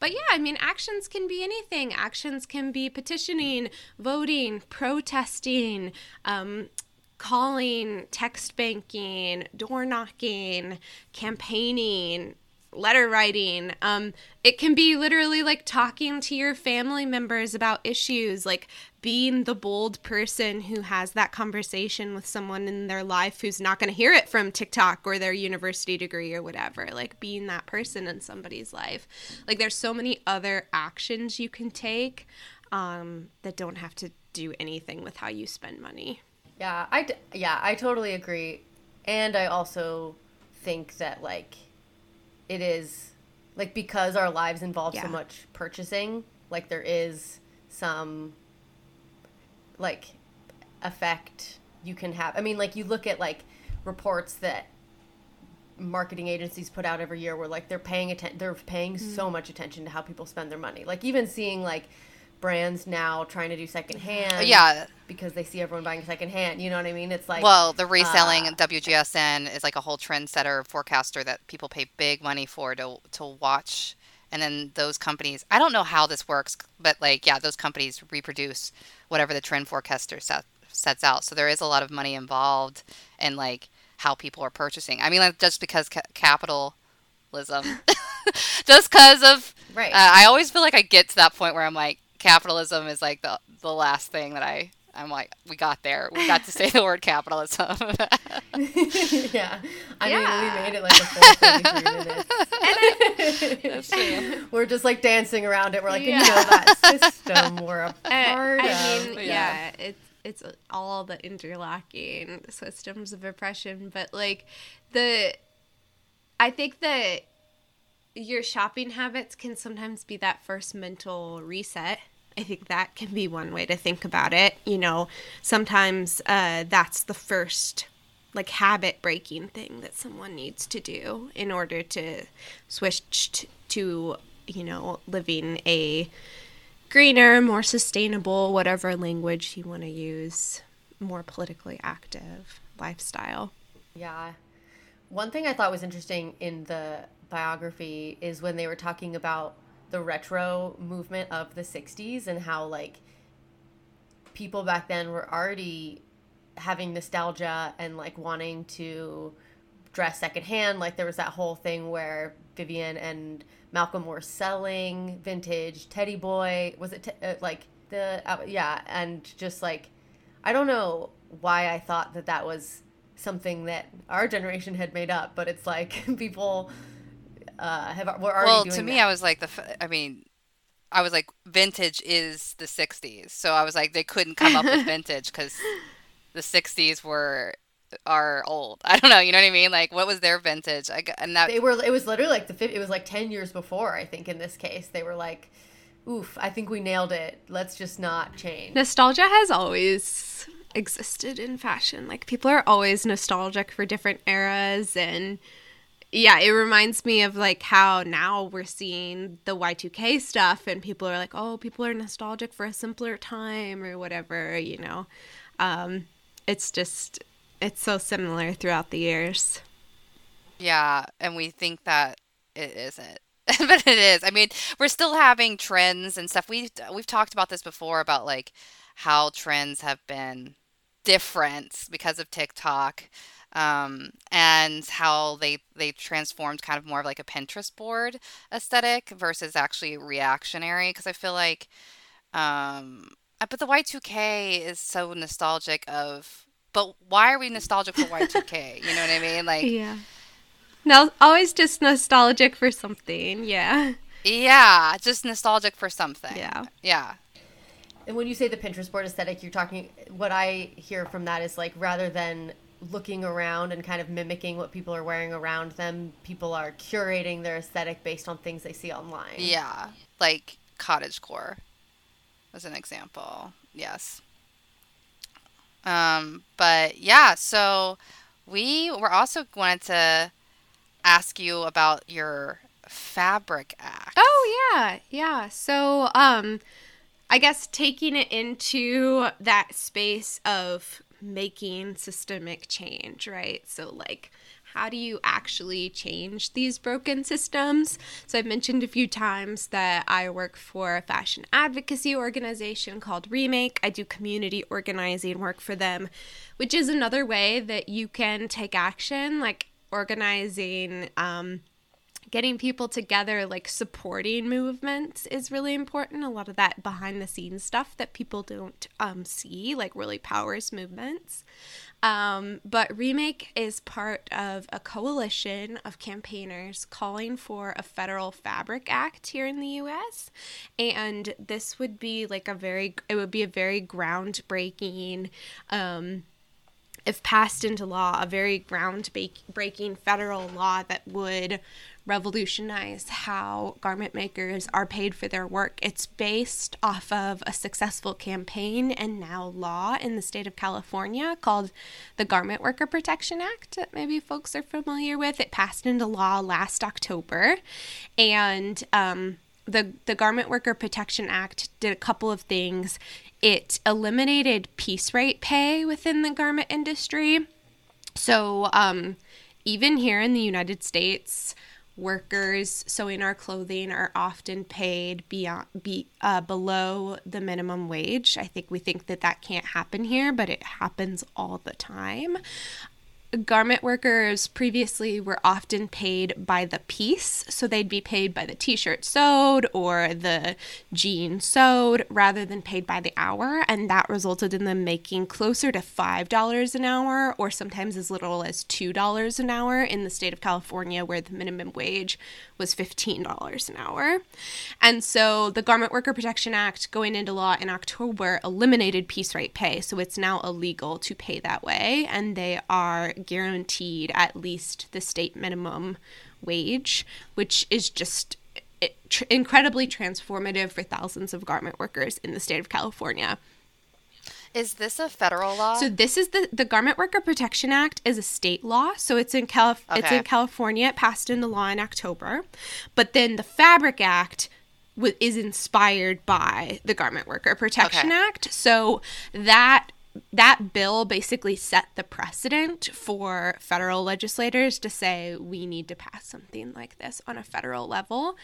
but yeah, I mean, actions can be anything. Actions can be petitioning, voting, protesting, um, calling, text banking, door knocking, campaigning, letter writing. Um, it can be literally like talking to your family members about issues, like being the bold person who has that conversation with someone in their life who's not going to hear it from TikTok or their university degree or whatever. Like being that person in somebody's life. Like there's so many other actions you can take um, that don't have to do anything with how you spend money. Yeah, I yeah, I totally agree. And I also think that like it is like because our lives involve Yeah. so much purchasing, like there is some like effect you can have. I mean, like you look at like reports that marketing agencies put out every year where like they're paying atten- they're paying Mm-hmm. so much attention to how people spend their money. Like even seeing like brands now trying to do secondhand Yeah. because they see everyone buying secondhand. You know what I mean? It's like Well, the reselling uh, WGSN is like a whole trendsetter forecaster that people pay big money for to to watch. And then those companies, I don't know how this works, but like, yeah, those companies reproduce whatever the trend forecaster set, sets out. So there is a lot of money involved in like how people are purchasing. I mean, like, just because ca- capitalism, just because of, Right. uh, I always feel like I get to that point where I'm like, capitalism is like the the last thing that I. I'm like, we got there. We got to say the word capitalism. yeah. I Yeah. mean, we made it like a full 33 minutes. That's true. We're just like dancing around it. We're like, Yeah. you know, that system we're a I, part I of. mean, Yeah. yeah, it's it's all the interlocking systems of oppression, but like the, I think that your shopping habits can sometimes be that first mental reset. I think that can be one way to think about it. You know, sometimes uh, that's the first like habit breaking thing that someone needs to do in order to switch t- to, you know, living a greener, more sustainable, whatever language you want to use, more politically active lifestyle. Yeah. One thing I thought was interesting in the biography is when they were talking about the retro movement of the 60s and how, like, people back then were already having nostalgia and, like, wanting to dress secondhand. Like, there was that whole thing where Vivienne and Malcolm were selling vintage Teddy Boy. Was it, te- uh, like, the, uh, yeah, and just, like, I don't know why I thought that that was something that our generation had made up, but it's like people uh, have were already well, doing to me, that. I was like, the. I mean, I was like, vintage is the '60s, so I was like, they couldn't come up with vintage because the '60s were are old. I don't know, you know what I mean? Like, what was their vintage? I got, and that they were. It was literally like the it was like ten years before. I think in this case they were like, "Oof, I think we nailed it. Let's just not change." Nostalgia has always existed in fashion. Like people are always nostalgic for different eras and yeah, it reminds me of like how now we're seeing the Y2K stuff and people are like, "Oh, people are nostalgic for a simpler time or whatever, you know." Um it's just it's so similar throughout the years. Yeah, and we think that it isn't. but it is. I mean, we're still having trends and stuff. We we've talked about this before about like how trends have been different because of TikTok. Um, and how they they transformed kind of more of like a Pinterest board aesthetic versus actually reactionary because I feel like um but the Y2K is so nostalgic of but why are we nostalgic for Y2K? You know what I mean? Like Yeah. No, always just nostalgic for something. Yeah. Yeah, just nostalgic for something. Yeah. Yeah. And when you say the Pinterest board aesthetic, you're talking. What I hear from that is like rather than looking around and kind of mimicking what people are wearing around them, people are curating their aesthetic based on things they see online. Yeah. Like cottagecore was an example. Yes. Um, but yeah, so we were also wanted to ask you about your fabric act. Oh yeah, yeah. So um I guess taking it into that space of making systemic change, right? So like how do you actually change these broken systems? So I've mentioned a few times that I work for a fashion advocacy organization called Remake. I do community organizing work for them, which is another way that you can take action, like organizing. Um, getting people together, like supporting movements, is really important. A lot of that behind the scenes stuff that people don't um, see, like, really powers movements. Um, but Remake is part of a coalition of campaigners calling for a federal fabric act here in the US. And this would be like a very, it would be a very groundbreaking, um, if passed into law, a very groundbreaking federal law that would revolutionize how garment makers are paid for their work. It's based off of a successful campaign and now law in the state of California called the Garment Worker Protection Act that maybe folks are familiar with. It passed into law last October. And um, the, the Garment Worker Protection Act did a couple of things. It eliminated piece rate pay within the garment industry. So, um, even here in the United States, workers sewing our clothing are often paid beyond be uh, below the minimum wage. I think we think that that can't happen here, but it happens all the time garment workers previously were often paid by the piece. So they'd be paid by the t shirt sewed or the jean sewed rather than paid by the hour. And that resulted in them making closer to $5 an hour or sometimes as little as $2 an hour in the state of California, where the minimum wage was $15 an hour. And so the Garment Worker Protection Act going into law in October eliminated piece rate pay. So it's now illegal to pay that way. And they are guaranteed at least the state minimum wage, which is just eh, tr- incredibly transformative for thousands of garment workers in the state of California. Is this a federal law? So this is the the Garment Worker Protection Act is a state law. So it's in Calif- it's in California. It passed into law in October, but then the Fabric Act w- is inspired by the Garment Worker Protection Okay. Act. So that that bill basically set the precedent for federal legislators to say we need to pass something like this on a federal level.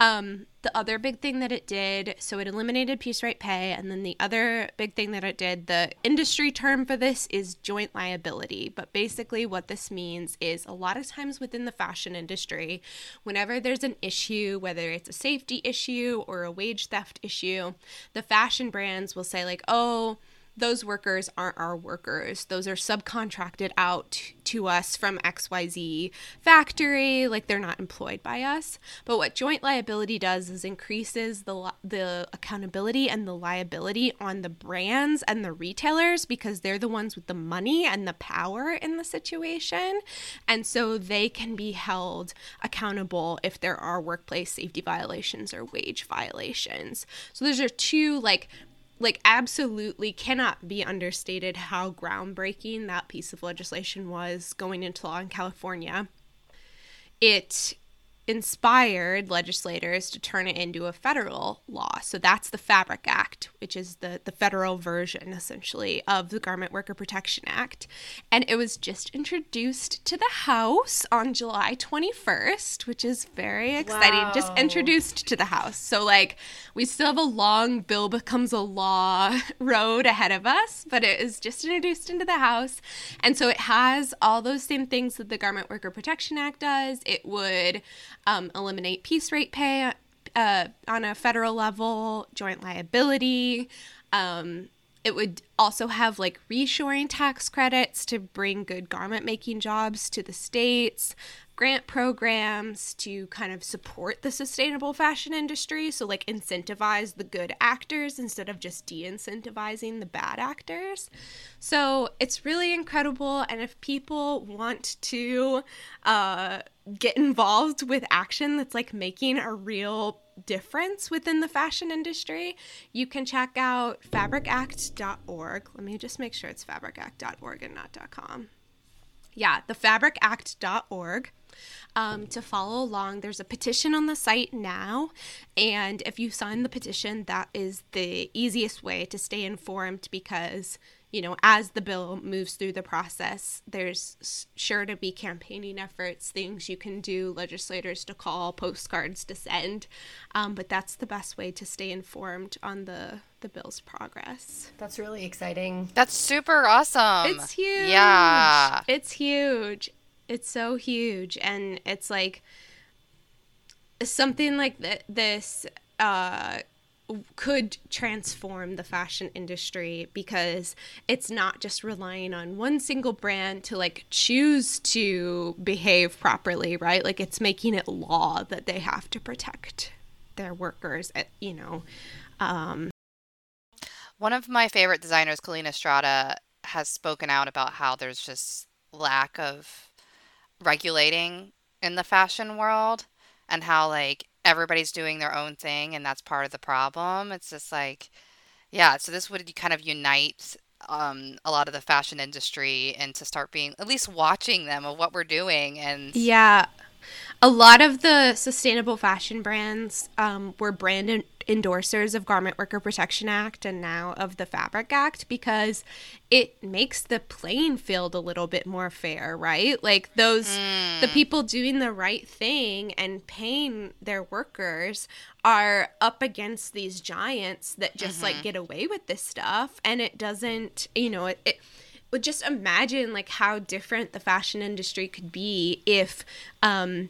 Um, the other big thing that it did, so it eliminated piece rate pay, and then the other big thing that it did, the industry term for this is joint liability. But basically, what this means is a lot of times within the fashion industry, whenever there's an issue, whether it's a safety issue or a wage theft issue, the fashion brands will say, like, oh, those workers aren't our workers. Those are subcontracted out to us from XYZ factory, like they're not employed by us. But what joint liability does is increases the the accountability and the liability on the brands and the retailers because they're the ones with the money and the power in the situation. And so they can be held accountable if there are workplace safety violations or wage violations. So those are two like like absolutely cannot be understated how groundbreaking that piece of legislation was going into law in California. It inspired legislators to turn it into a federal law. So that's the Fabric Act, which is the, the federal version essentially of the Garment Worker Protection Act. And it was just introduced to the House on July 21st, which is very exciting. Just introduced to the House. So, like, we still have a long bill becomes a law road ahead of us, but it is just introduced into the House. And so it has all those same things that the Garment Worker Protection Act does. It would um, eliminate piece rate pay uh, on a federal level, joint liability. Um, it would also have like reshoring tax credits to bring good garment making jobs to the states, grant programs to kind of support the sustainable fashion industry. So, like, incentivize the good actors instead of just de incentivizing the bad actors. So, it's really incredible. And if people want to uh, get involved with action that's like making a real difference within the fashion industry, you can check out fabricact.org. Let me just make sure it's fabricact.org and not .com. Yeah, the fabricact.org. Um, to follow along, there's a petition on the site now, and if you sign the petition, that is the easiest way to stay informed because you know, as the bill moves through the process, there's sure to be campaigning efforts, things you can do, legislators to call, postcards to send. Um, but that's the best way to stay informed on the the bill's progress. That's really exciting. That's super awesome. It's huge. Yeah. It's huge. It's so huge. And it's like something like th- this uh, could transform the fashion industry because it's not just relying on one single brand to like choose to behave properly, right? Like it's making it law that they have to protect their workers, at, you know. Um, One of my favorite designers, Colleen Estrada, has spoken out about how there's just lack of regulating in the fashion world and how like everybody's doing their own thing and that's part of the problem. It's just like yeah, so this would kind of unite um, a lot of the fashion industry and to start being at least watching them of what we're doing and Yeah. A lot of the sustainable fashion brands um, were brand en- endorsers of Garment Worker Protection Act and now of the Fabric Act because it makes the playing field a little bit more fair, right? Like those, the people doing the right thing and paying their workers are up against these giants that just like get away with this stuff and it doesn't, you know, it, it but just imagine like how different the fashion industry could be if um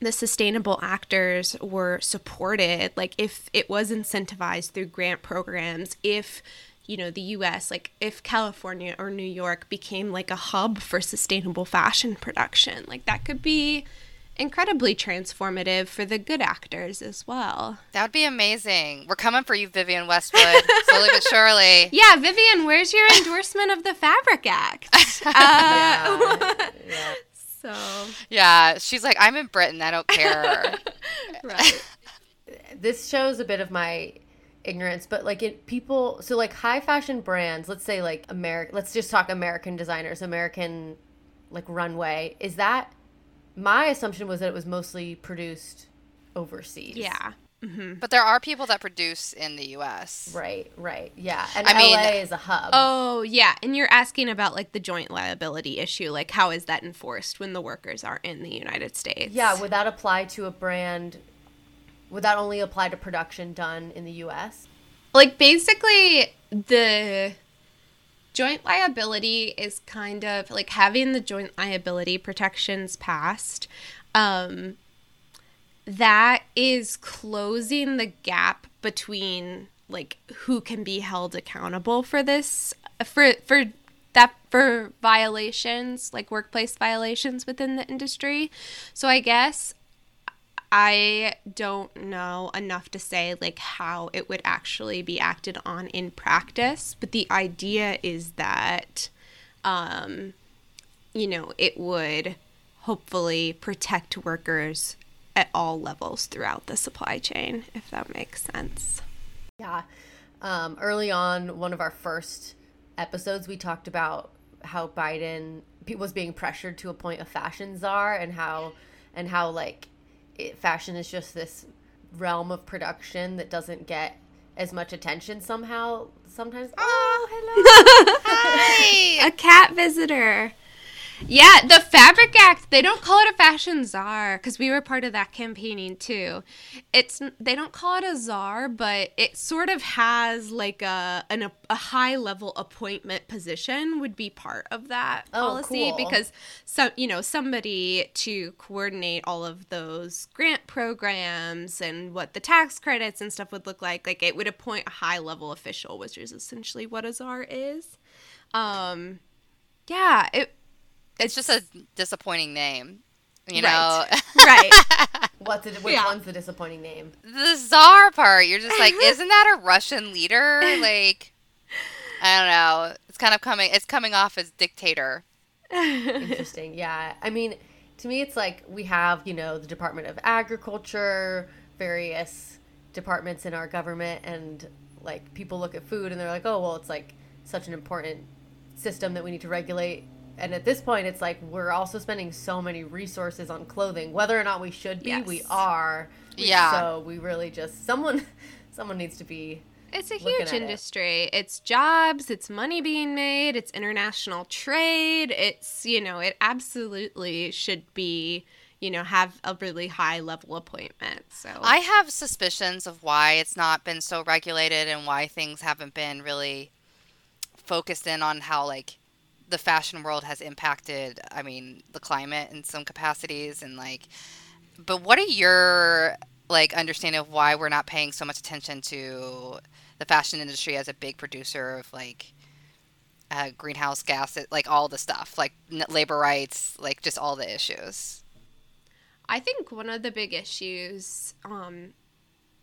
the sustainable actors were supported like if it was incentivized through grant programs if you know the US like if California or New York became like a hub for sustainable fashion production. Like that could be incredibly transformative for the good actors as well. that would be amazing. We're coming for you, Vivienne Westwood, slowly but surely. Yeah, Vivienne, where's your endorsement of the Fabric Act? Uh, Yeah. so Yeah, she's like, I'm in Britain. I don't care. right. this shows a bit of my ignorance but like it people so like high fashion brands let's say like american let's just talk american designers american like runway is that my assumption was that it was mostly produced overseas Yeah. Mm-hmm. but there are people that produce in the U.S. right right yeah and I mean- la is a hub Oh, yeah. And you're asking about like the joint liability issue. Like, how is that enforced when the workers are in the United States? yeah would that apply to a brand would that only apply to production done in the us like basically the joint liability is kind of like having the joint liability protections passed um that is closing the gap between like who can be held accountable for this for for that for violations like workplace violations within the industry. So i guess I don't know enough to say like how it would actually be acted on in practice, but the idea is that um you know, it would hopefully protect workers at all levels throughout the supply chain, if that makes sense. Yeah. Um, early on, one of our first episodes, we talked about how Biden was being pressured to appoint a fashion czar, and how and how like it, fashion is just this realm of production that doesn't get as much attention somehow. Sometimes. Oh, oh hello. Hey! A cat visitor. Yeah, the Fabric Act, they don't call it a fashion czar because we were part of that campaigning too. It's they don't call it a czar, but it sort of has like a an, a high level appointment position would be part of that Oh, policy cool. because some you know somebody to coordinate all of those grant programs and what the tax credits and stuff would look like. Like it would appoint a high level official, which is essentially what a czar is. Um, yeah, it It's just a disappointing name. You know, right. What's it, which Yeah. one's the disappointing name? the czar part, you're just like, isn't that a Russian leader? Like, I don't know. It's kind of coming. It's coming off as dictator. Interesting. Yeah. I mean, to me, it's like we have, you know, the Department of Agriculture, various departments in our government, and like people look at food and they're like, oh, well, it's like such an important system that we need to regulate. And at this point, it's like we're also spending so many resources on clothing, whether or not we should be, we are. Yeah. So we really just someone, someone needs to be It's a huge at it. industry. It's jobs, it's money being made, it's international trade. It's, you know, it absolutely should be, you know, have a really high level appointment. So I have suspicions of why it's not been so regulated and why things haven't been really focused in on how like the fashion world has impacted I mean the climate in some capacities and like but what are your like understanding of why we're not paying so much attention to the fashion industry as a big producer of like uh, greenhouse gases like all the stuff like labor rights like just all the issues? I think one of the big issues um,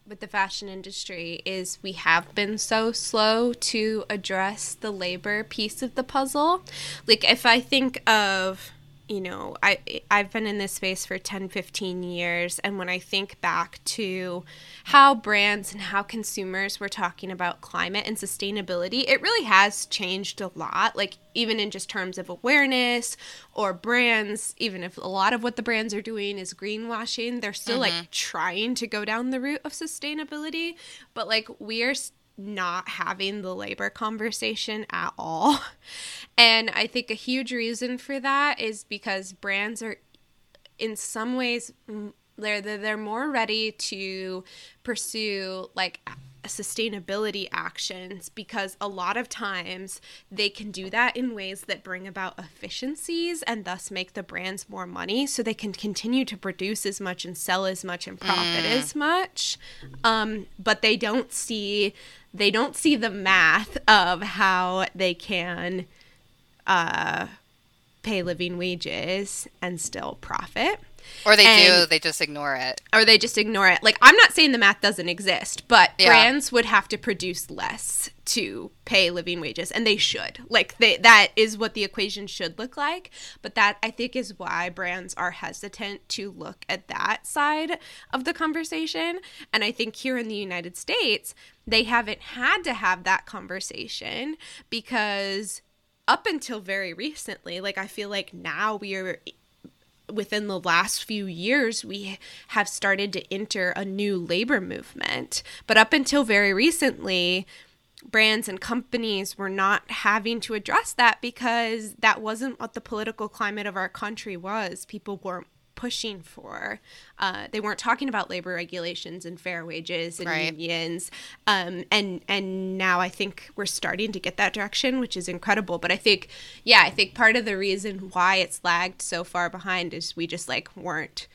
with the fashion industry is we have been so slow to address the labor piece of the puzzle. Like if I think of you know, I I've been in this space for 10, 15 years and when I think back to how brands and how consumers were talking about climate and sustainability, it really has changed a lot. Like even in just terms of awareness or brands, even if a lot of what the brands are doing is greenwashing, they're still like mm-hmm. trying to go down the route of sustainability, but like we're s- not having the labor conversation at all. And I think a huge reason for that is because brands are in some ways they're they're more ready to pursue like sustainability actions because a lot of times they can do that in ways that bring about efficiencies and thus make the brands more money so they can continue to produce as much and sell as much and profit as much. Um, but they don't see they don't see the math of how they can uh, pay living wages and still profit or they do they just ignore it or they just ignore it. Like I'm not saying the math doesn't exist, but Yeah. brands would have to produce less to pay living wages and they should. Like they that is what the equation should look like, but that I think is why brands are hesitant to look at that side of the conversation. And I think here in the United States, they haven't had to have that conversation because up until very recently, like I feel like now we are within the last few years, we have started to enter a new labor movement. But up until very recently, brands and companies were not having to address that because that wasn't what the political climate of our country was. People weren't pushing for. Uh, they weren't talking about labor regulations and fair wages and Right. unions. Um, and and now I think we're starting to get that direction, which is incredible. But I think, yeah, I think part of the reason why it's lagged so far behind is we just like weren't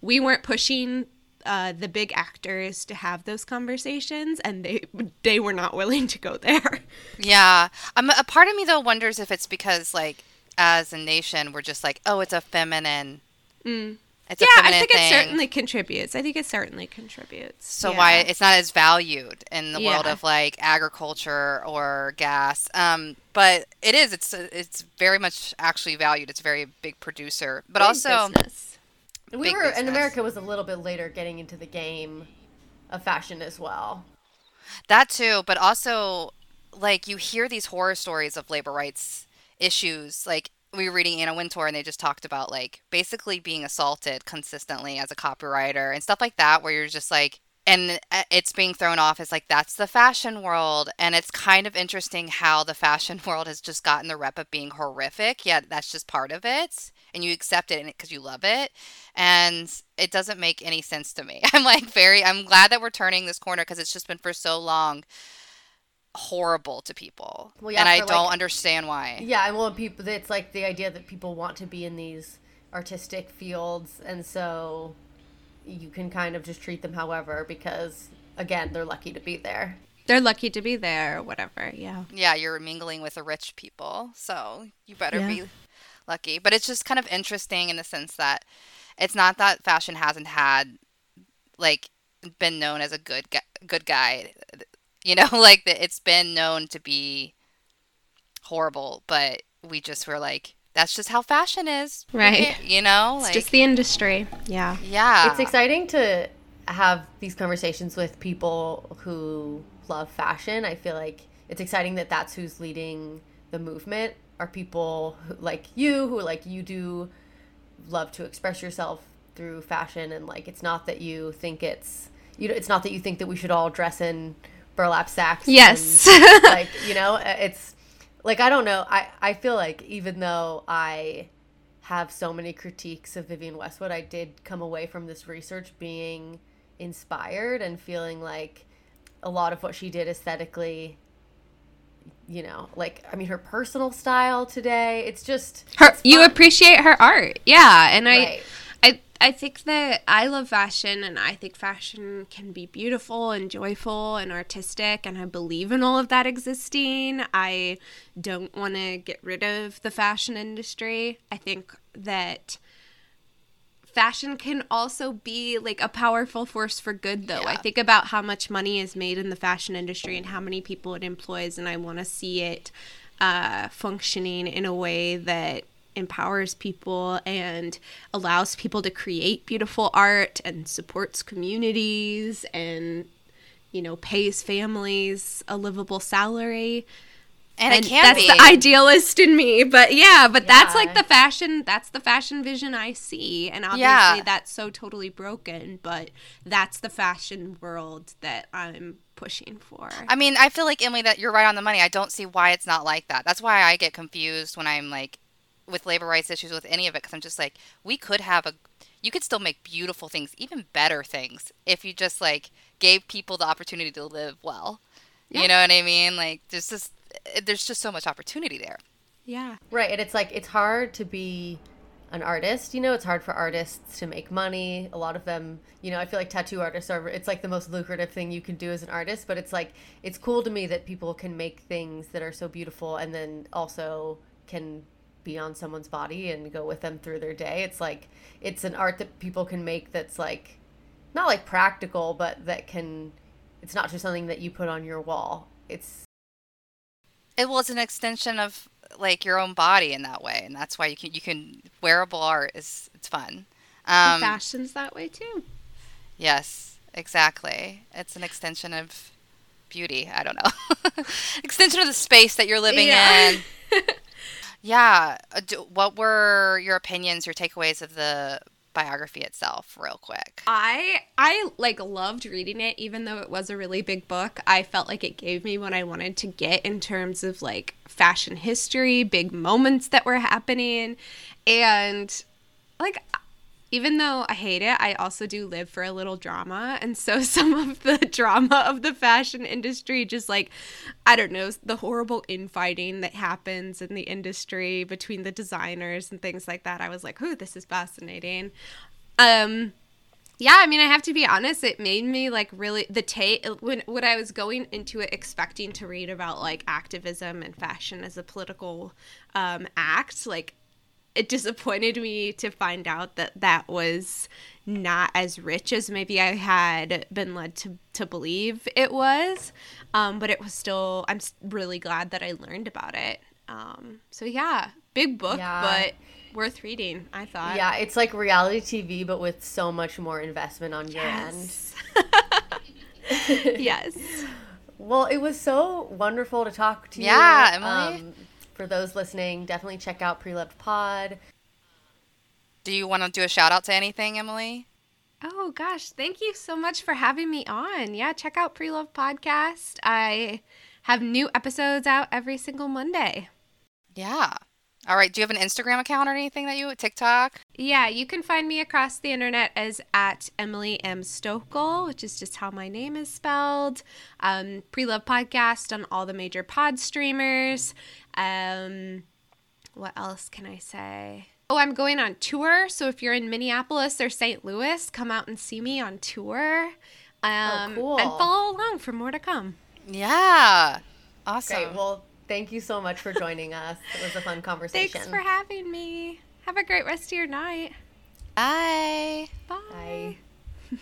we weren't pushing uh, the big actors to have those conversations, and they they were not willing to go there. Yeah. Um, a part of me though wonders if it's because like as a nation we're just like, oh, it's a feminine. It's Mm. yeah, I think thing. it certainly contributes. I think it certainly contributes. So Yeah. why it's not as valued in the world of like agriculture or gas. Um, but it is. It's it's very much actually valued. It's a very big producer. But Big also, business. We Big were, and. America was a little bit later getting into the game of fashion as well. That too, but also like you hear these horror stories of labor rights issues. Like we were reading Anna Wintour and they just talked about like basically being assaulted consistently as a copywriter and stuff like that where you're just like and uh, it's being thrown off as like that's the fashion world. And it's kind of interesting how the fashion world has just gotten the rep of being horrific. Yet that's just part of it. And you accept it because you love it. And it doesn't make any sense to me. I'm like very i'm glad that we're turning this corner because it's just been for so long horrible to people Well, yeah, and i for, don't understand why Yeah, and well, people, it's like the idea that people want to be in these artistic fields, and so you can kind of just treat them however because, again, they're lucky to be there. They're lucky to be there or whatever. Yeah. yeah you're mingling with the rich people so you better Yeah. be lucky but it's just kind of interesting in the sense that it's not that fashion hasn't had like been known as a good guy, good guy you know like that it's been known to be horrible but we just were like that's just how fashion is Right. you know It's just the industry. Yeah. yeah It's exciting to have these conversations with people who love fashion. I feel like it's exciting that that's who's leading the movement are people who, like you who like you do love to express yourself through fashion and like it's not that you think it's you know it's not that you think that we should all dress in burlap sacks. Yes. and, like you know, uh, it's like I don't know. I I feel like even though I have so many critiques of Vivienne Westwood, I did come away from this research being inspired and feeling like a lot of what she did aesthetically you know like i mean her personal style today it's just her it's you appreciate her art yeah and i Right. I i think that i love fashion and i think fashion can be beautiful and joyful and artistic and i believe in all of that existing. I don't want to get rid of the fashion industry. I think that fashion can also be like a powerful force for good though. I think about how much money is made in the fashion industry and how many people it employs and i want to see it uh, functioning in a way that empowers people and allows people to create beautiful art and supports communities and you know pays families a livable salary And, it can that's be. the idealist in me but yeah but that's like the fashion that's the fashion vision i see and obviously Yeah. that's so totally broken but that's the fashion world that i'm pushing for I mean, I feel like Emily that you're right on the money. I don't see why it's not like that. That's why I get confused when I'm like with labor rights issues with any of it because I'm just like we could have a you could still make beautiful things, even better things if you just like gave people the opportunity to live well. Yeah. You know what I mean? Like there's just eh, there's just so much opportunity there. yeah Right, and it's like it's hard to be an artist. You know, it's hard for artists to make money. A lot of them, you know, I feel like tattoo artists are it's like the most lucrative thing you can do as an artist, but it's like it's cool to me that people can make things that are so beautiful and then also can be on someone's body and go with them through their day. It's like it's an art that people can make that's like not like practical, but that can it's not just something that you put on your wall. It's It was an extension of like your own body in that way, and that's why you can you can wearable art is it's fun. Um, fashion's that way too Yes, exactly. It's an extension of beauty. I don't know. extension of the space that you're living Yeah. in. Yeah. uh, do- What were your opinions, your takeaways of the biography itself, real quick? I I like loved reading it even though it was a really big book. I felt like it gave me what I wanted to get in terms of like fashion history, big moments that were happening and like even though I hate it, I also do live for a little drama. And so some of the drama of the fashion industry, just like, I don't know, the horrible infighting that happens in the industry between the designers and things like that. I was like, ooh, this is fascinating. Um, yeah, I mean, I have to be honest. It made me like really the take when when I was going into it expecting to read about like activism and fashion as a political um, act. Like, it disappointed me to find out that that was not as rich as maybe I had been led to to believe it was. Um, but it was still. I'm really glad that I learned about it. Um, so yeah, big book, Yeah. but worth reading. I thought. yeah, it's like reality TV but with so much more investment on your end. Yes. yes. Well, it was so wonderful to talk to you. Yeah, Emily. Um, for those listening, definitely check out Preloved Pod. Do you want to do a shout out to anything, Emily? Oh gosh, thank you so much for having me on. Yeah, check out Preloved Podcast. I have new episodes out every single Monday. Yeah. All right. Do you have an Instagram account or anything that you TikTok? Yeah, you can find me across the internet as at Emily M. Stochl, which is just how my name is spelled. Um, Preloved Podcast on all the major pod streamers. Um, what else can I say? Oh, I'm going on tour. So if you're in Minneapolis or St. Louis, come out and see me on tour. Um, cool. And follow along for more to come. Yeah. Awesome. Great. Well, thank you so much for joining us. It was a fun conversation. Thanks for having me. Have a great rest of your night. Bye. Bye. Bye.